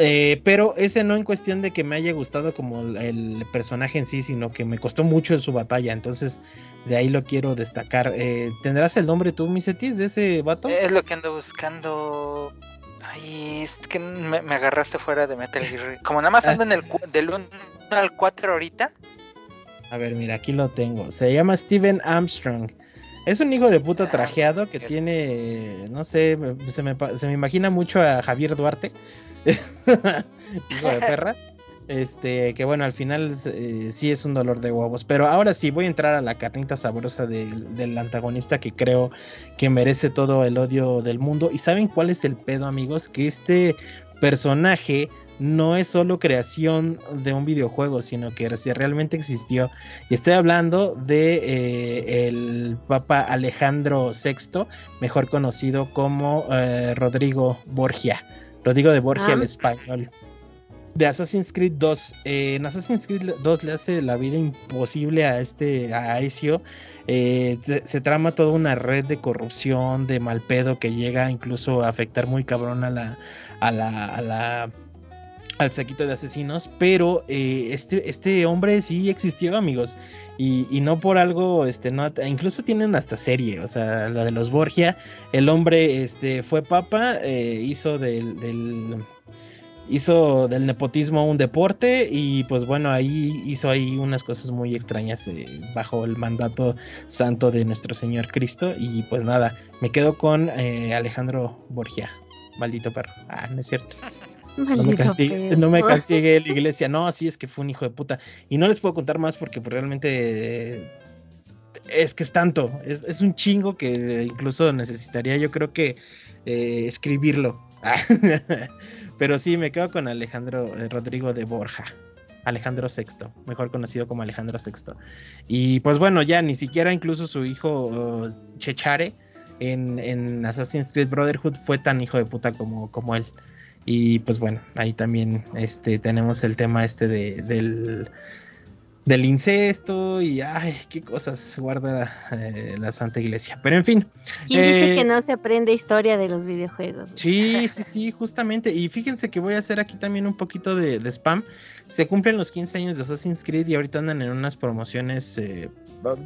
Eh, pero ese no en cuestión de que me haya gustado como el personaje en sí, sino que me costó mucho en su batalla. Entonces, de ahí lo quiero destacar. Eh, ¿Tendrás el nombre tú, Misetis, de ese vato? Es lo que ando buscando. Ay, es que me, me agarraste fuera de Metal Gear. Como nada más ando en el del 1 al 4 ahorita. A ver, mira, aquí lo tengo. Se llama Steven Armstrong. Es un hijo de puta Ah, trajeado que tiene, no sé, se me, se me imagina mucho a Javier Duarte, hijo de perra. Este, que bueno, al final eh, sí es un dolor de huevos. Pero ahora sí, voy a entrar a la carnita sabrosa del, del antagonista que creo que merece todo el odio del mundo. ¿Y saben cuál es el pedo, amigos? Que este personaje no es solo creación de un videojuego, sino que realmente existió. Y estoy hablando de eh, el Papa Alejandro VI, mejor conocido como eh, Rodrigo Borgia. Rodrigo de Borgia, Ah. el español. De Assassin's Creed 2. Eh, en Assassin's Creed 2 le hace la vida imposible a este, a. Eh, se, se trama toda una red de corrupción, de mal pedo que llega incluso a afectar muy cabrón a la, a la, a la al saquito de asesinos, pero eh, este, este hombre sí existió, amigos, y, y no por algo, este, no, incluso tienen hasta serie, o sea, la de los Borgia, el hombre, este, fue papa, eh, hizo del, del, hizo del nepotismo un deporte y pues bueno, ahí hizo ahí unas cosas muy extrañas eh, bajo el mandato santo de nuestro Señor Cristo y pues nada, me quedo con eh, Alejandro Borgia, maldito perro, ah, no es cierto. No me, castigue, no me castigue la iglesia. No, sí, es que fue un hijo de puta. Y no les puedo contar más porque pues, realmente eh, es que es tanto. Es, es un chingo que incluso necesitaría, yo creo que eh, escribirlo. Pero sí, me quedo con Alejandro eh, Rodrigo de Borja. Alejandro VI, mejor conocido como Alejandro VI. Y pues bueno, ya ni siquiera incluso su hijo uh, Chechare en, en Assassin's Creed Brotherhood fue tan hijo de puta como, como él. Y pues bueno, ahí también este, tenemos el tema este de, del, del incesto y ay, qué cosas guarda eh, la Santa Iglesia. Pero en fin, ¿Quién dice Eh, que no se aprende historia de los videojuegos? Sí, sí, sí, justamente. Y fíjense que voy a hacer aquí también un poquito de, de spam. Se cumplen los 15 años de Assassin's Creed y ahorita andan en unas promociones, eh,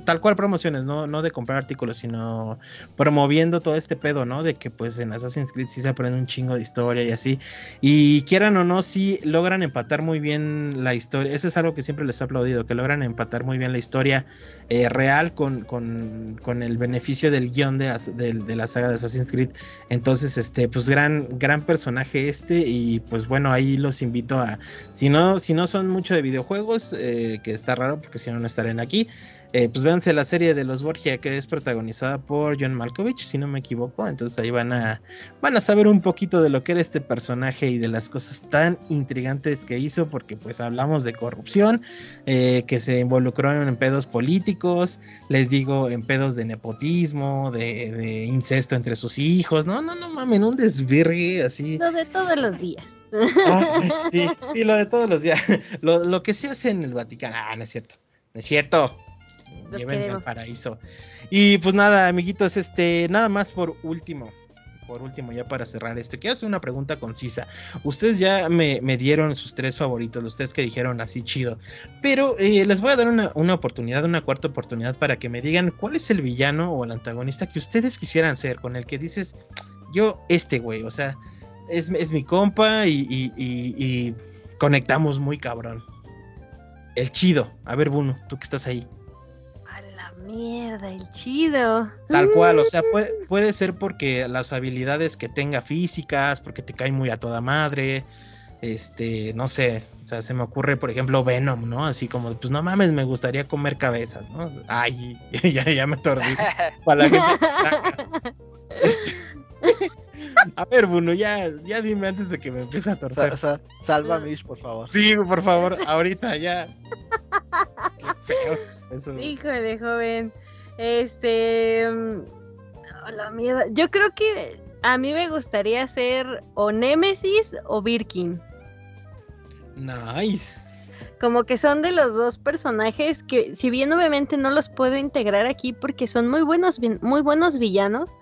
tal cual promociones, no, no de comprar artículos, sino promoviendo todo este pedo, ¿no? De que pues en Assassin's Creed sí se aprende un chingo de historia y así. Y quieran o no, sí logran empatar muy bien la historia. Eso es algo que siempre les he aplaudido, que logran empatar muy bien la historia eh, real con, con, con el beneficio del guion de, de la saga de Assassin's Creed. Entonces, este, pues gran, gran personaje este. Y pues bueno, ahí los invito a. Si no, si no son mucho de videojuegos, eh, que está raro porque si no, no estarán aquí. eh, pues véanse la serie de los Borgia que es protagonizada por John Malkovich, si no me equivoco. Entonces ahí van a, van a saber un poquito de lo que era este personaje y de las cosas tan intrigantes que hizo, porque pues hablamos de corrupción, eh, que se involucró en pedos políticos, les digo, en pedos de nepotismo, de, de incesto entre sus hijos. No, no, no mamen, un desvirgue así. Lo de todos los días. Ay, sí, sí, lo de todos los días. Lo, lo que se hace en el Vaticano. Ah, no es cierto. No es cierto. Los Llévenme al paraíso. Y pues nada, amiguitos, este, nada más por último. Por último, ya para cerrar esto, quiero hacer una pregunta concisa. Ustedes ya me, me dieron sus tres favoritos, los tres que dijeron así chido. Pero eh, les voy a dar una, una oportunidad, una cuarta oportunidad para que me digan cuál es el villano o el antagonista que ustedes quisieran ser, con el que dices, yo, este güey, o sea, es, es mi compa y, y- y- y conectamos muy cabrón. El chido. A ver, Bruno, tú que estás ahí. A la mierda, el chido. Tal cual, o sea, puede, puede ser porque las habilidades que tenga físicas, porque te cae muy a toda madre, este, no sé, o sea, se me ocurre, por ejemplo, Venom, ¿no? Así como, pues no mames, me gustaría comer cabezas, ¿no? Ay, ya, ya me torcí. Para la gente. Este, a ver, Bruno, ya, ya dime antes de que me empiece a torcer. Sa- sa- salva a Mish, por favor. Sí, por favor, ahorita ya. Qué feo eso. Híjole, joven. Este. a la mierda. Yo creo que a mí me gustaría ser o Némesis o Birkin. Nice. Como que son de los dos personajes que, si bien obviamente no los puedo integrar aquí porque son muy buenos, muy buenos villanos,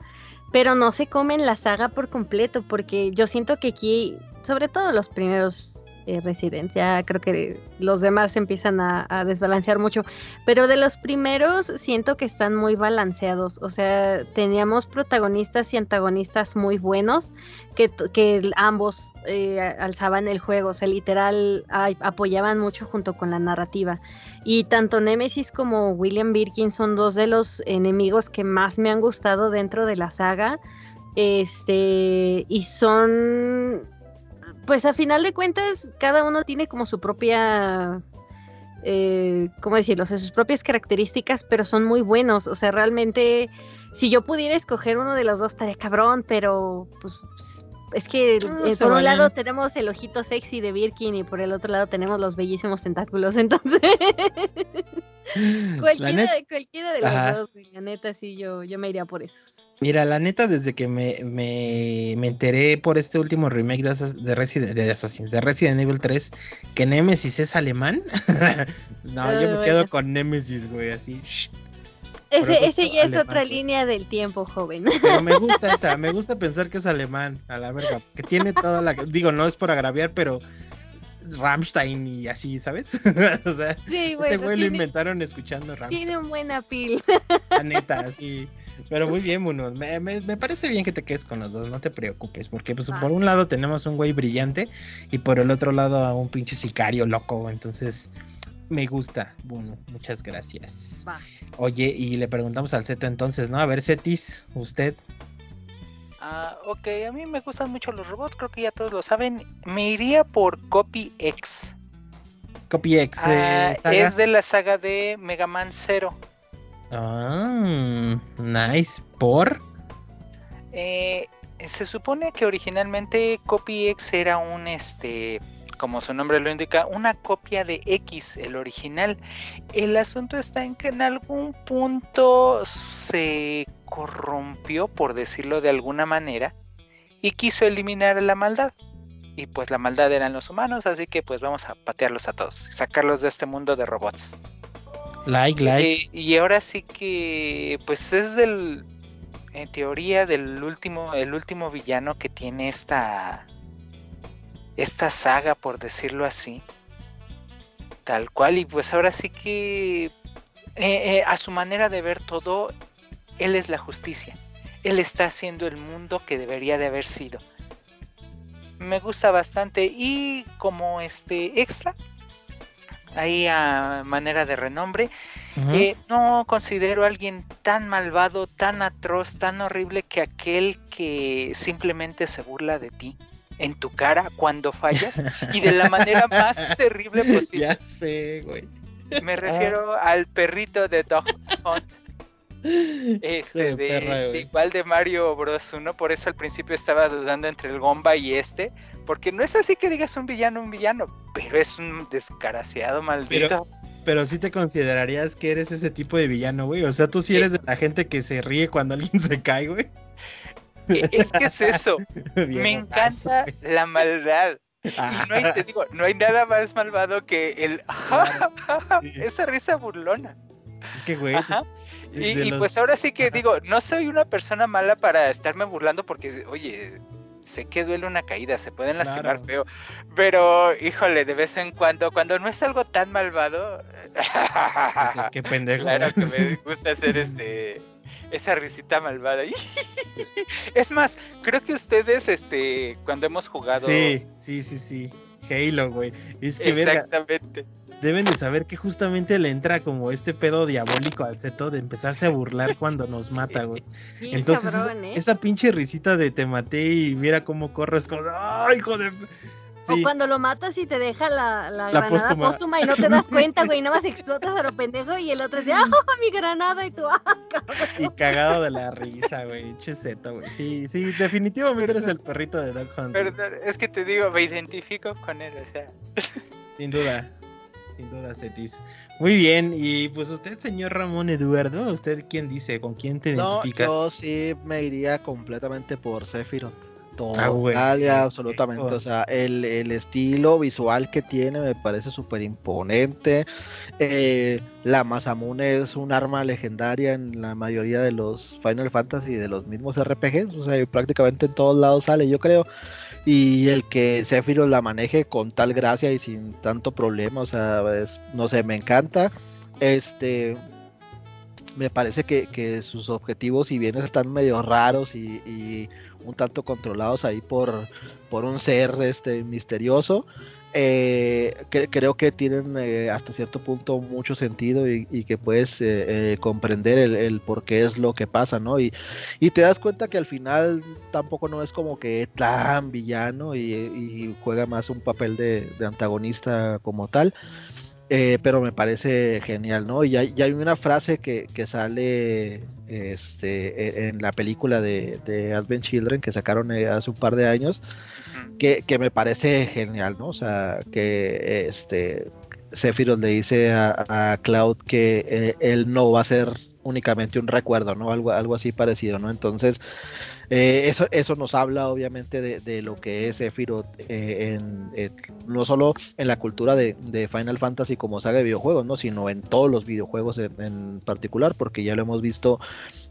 pero no se comen la saga por completo porque yo siento que aquí, sobre todo los primeros eh, residencia. Creo que los demás empiezan a, desbalancear mucho. Pero de los primeros siento que están muy balanceados. O sea, teníamos protagonistas y antagonistas muy buenos que, que ambos eh, alzaban el juego. O sea, literal apoyaban mucho junto con la narrativa. Y tanto Nemesis como William Birkin son dos de los enemigos que más me han gustado dentro de la saga. Este, y son pues a final de cuentas, cada uno tiene como su propia, eh, ¿cómo decirlo? O sea, sus propias características, pero son muy buenos. O sea, realmente, si yo pudiera escoger uno de los dos, estaría cabrón, pero pues es que eh, por un lado tenemos el ojito sexy de Birkin y por el otro lado tenemos los bellísimos tentáculos. Entonces, cualquiera, cualquiera, de los dos, la neta, sí, yo, yo me iría por esos. Mira, la neta, desde que me, me, me enteré por este último remake de, de, Resident, de, de Resident Evil 3 que Nemesis es alemán, no, yo me quedo con Nemesis, güey, así. Ese, ese ya es otra línea del tiempo, joven. Pero me gusta esa, me gusta pensar que es alemán, a la verga, que tiene toda la... Digo, no es por agraviar, pero Rammstein y así, ¿sabes? o sea, ese güey lo inventaron escuchando Rammstein. Tiene un buena pil. La neta, sí. Pero muy bien, Muno. Me, me, parece bien que te quedes con los dos, no te preocupes. Porque pues, por un lado tenemos un güey brillante y por el otro lado a un pinche sicario loco. Entonces, me gusta. Bueno, muchas gracias. Oye, y le preguntamos al Zeto entonces, ¿no? A ver, Cetis, usted. Ah, ok, a mí me gustan mucho los robots, creo que ya todos lo saben. Me iría por Copy X. Copy X. Eh, ah, es de la saga de Mega Man Zero. Ah, nice. ¿Por? Eh, se supone que originalmente Copy X era un este como su nombre lo indica, una copia de X, el original. El asunto está en que en algún punto se corrompió, por decirlo de alguna manera, y quiso eliminar la maldad. Y pues la maldad eran los humanos, así que pues vamos a patearlos a todos, sacarlos de este mundo de robots. Like, like. Eh, y ahora sí que, pues es del, en teoría, del último, el último villano que tiene esta esta saga, por decirlo así. Tal cual, y pues ahora sí que eh, eh, a su manera de ver todo, él es la justicia. Él está haciendo el mundo que debería de haber sido. Me gusta bastante y como este extra, ahí a manera de renombre, eh, no considero a alguien tan malvado, tan atroz, tan horrible que aquel que simplemente se burla de ti en tu cara cuando fallas y de la manera más terrible posible. Ya sé, güey. Me refiero al perrito de Dog Hunt. Este, de, igual de Mario Bros 1, por eso al principio estaba dudando entre el Gomba y este, porque no es así que digas un villano, un villano, pero es un desgraciado maldito. Pero, sí te considerarías que eres ese tipo de villano, güey. O sea, tú sí eres de la gente que se ríe cuando alguien se cae, güey. E, es que es eso. Me encanta la maldad. Y no hay, te digo, no hay nada más malvado que el esa risa burlona. Es que, güey. Y, pues ahora sí que digo, no soy una persona mala para estarme burlando porque, oye, sé que duele una caída, se pueden lastimar feo. Pero, híjole, de vez en cuando, cuando no es algo tan malvado. qué pendejo. Claro que me gusta hacer este esa risita malvada. es más, creo que ustedes, este, cuando hemos jugado. Sí, sí, sí, sí. Halo, güey. Es que Exactamente. Deben de saber que justamente le entra como este pedo diabólico al seto de empezarse a burlar cuando nos mata, güey. Entonces, ¿eh? esa, pinche risita de te maté y mira cómo corres con. ¡Ay, hijo de! O cuando lo matas y te deja la, la, granada póstuma. y no te das cuenta, güey, nada más explotas a lo pendejo y el otro dice, ¡ah, mi granada! Y tú, ¡ah, Y cagado de la risa, güey, cheseto, güey. Sí, sí, definitivamente eres el perrito de Dog Hunt. es que te digo, me identifico con él, o sea. Sin duda, sin duda, Cetis. Muy bien, y pues usted, señor Ramón Eduardo, ¿usted quién dice? ¿Con quién te identificas? yo sí me iría completamente por Sephiroth. Total y absolutamente. O sea, el, estilo visual que tiene me parece súper imponente. Eh, la Masamune es un arma legendaria en la mayoría de los Final Fantasy y de los mismos RPGs. O sea, prácticamente en todos lados sale, yo creo. Y el que Sephiroth la maneje con tal gracia y sin tanto problema, o sea, no sé, me encanta. Este, me parece que, sus objetivos, si bien están medio raros y un tanto controlados ahí por, por un ser este, misterioso. Eh, que, creo que tienen eh, hasta cierto punto mucho sentido y, que puedes eh, comprender el, por qué es lo que pasa, ¿no? Y, y, te das cuenta que al final tampoco no es como que tan villano y, juega más un papel de, de antagonista como tal. Eh, pero me parece genial, ¿no? Y hay, hay una frase que, sale este, e, en la película de, Advent Children que sacaron eh, hace un par de años, que, me parece genial, ¿no? O sea, que este, Sephiroth le dice a, Cloud que eh, él no va a ser únicamente un recuerdo, ¿no? Algo, algo así parecido, ¿no? Entonces, eh, eso, eso nos habla obviamente de, lo que es Sephiroth, eh, en, no solo en la cultura de, Final Fantasy como saga de videojuegos, ¿no? sino en todos los videojuegos en, particular, porque ya lo hemos visto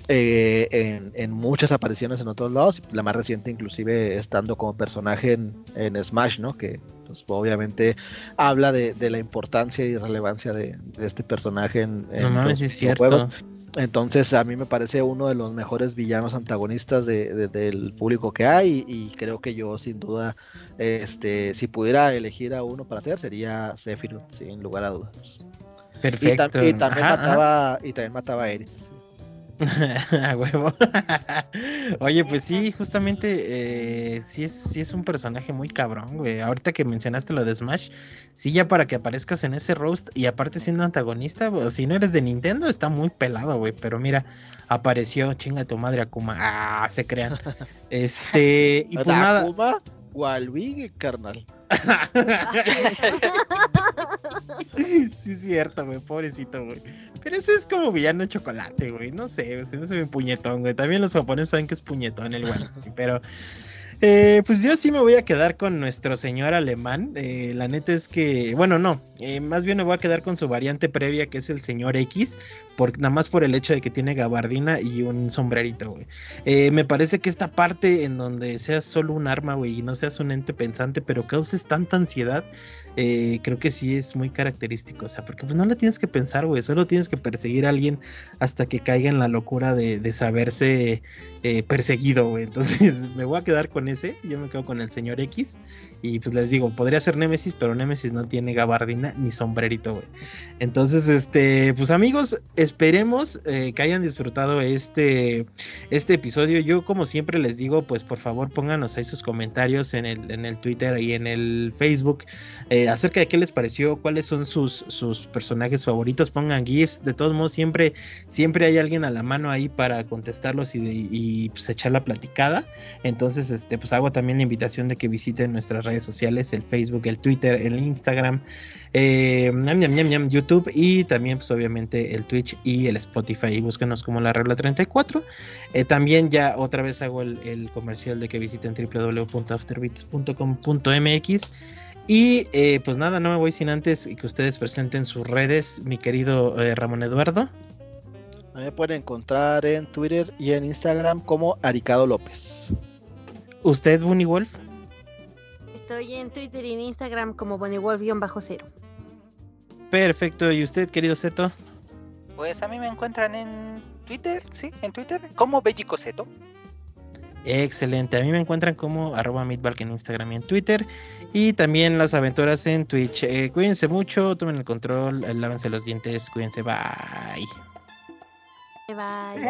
eh, en, muchas apariciones en otros lados, la más reciente inclusive estando como personaje en, Smash, ¿no? que pues, obviamente habla de, la importancia y relevancia de, este personaje en, los videojuegos. Entonces a mí me parece uno de los mejores villanos antagonistas del público que hay y, creo que yo sin duda, este, si pudiera elegir a uno para hacer sería Sephiroth, sin lugar a dudas. Perfecto. Y, también mataba y también mataba a Eris. a huevo. Oye, pues sí, justamente eh, sí, es, sí es un personaje muy cabrón, güey. Ahorita que mencionaste lo de Smash, sí, ya para que aparezcas en ese roast y aparte siendo antagonista, o si no eres de Nintendo, está muy pelado, güey. Pero mira, apareció, chinga tu madre Akuma. Ah, se crean. Este, y pues nada. Akuma, carnal. sí, es cierto, güey, pobrecito, güey. Pero eso es como villano chocolate, güey. No sé, se me hace puñetón, güey. También los japoneses saben que es puñetón el güey. Pero eh, pues yo sí me voy a quedar con nuestro señor alemán. Eh, la neta es que, bueno, no, eh, más bien me voy a quedar con su variante previa que es el señor X, por, nada más por el hecho de que tiene gabardina y un sombrerito, güey. me parece que esta parte en donde seas solo un arma, güey, y no seas un ente pensante, pero causes tanta ansiedad, eh, creo que sí es muy característico. O sea, porque pues no le tienes que pensar, güey. Solo tienes que perseguir a alguien hasta que caiga en la locura de, saberse eh, perseguido, güey. Entonces me voy a quedar con ese. Yo me quedo con el señor X. Y pues les digo, podría ser Nemesis, pero Nemesis no tiene gabardina ni sombrerito, güey. Entonces, este, pues amigos, esperemos eh, que hayan disfrutado este, este episodio. Yo, como siempre les digo, pues por favor pónganos ahí sus comentarios en el, en el Twitter y en el Facebook eh, acerca de qué les pareció, cuáles son sus, sus personajes favoritos. Pongan GIFs. De todos modos, siempre, siempre hay alguien a la mano ahí para contestarlos y, pues echar la platicada. Entonces, este, pues hago también la invitación de que visiten nuestras sociales, el Facebook, el Twitter, el Instagram, eh, YouTube y también pues obviamente el Twitch y el Spotify. Y búsquenos como la regla 34. Eh, también ya otra vez hago el, comercial de que visiten www.afterbeats.com.mx. Y eh, pues nada, no me voy sin antes que ustedes presenten sus redes, mi querido eh, Ramón Eduardo. Me pueden encontrar en Twitter y en Instagram como Aricado López. ¿Usted, Bunny Wolf? Estoy en Twitter y en Instagram como BonnieWolf-0. Perfecto. ¿Y usted, querido Seto? Pues a mí me encuentran en Twitter, sí, en Twitter, como Bellico Seto. Excelente. A mí me encuentran como arroba en Instagram y en Twitter. Y también las aventuras en Twitch. Eh, cuídense mucho, tomen el control, lávense los dientes, cuídense, bye. Bye.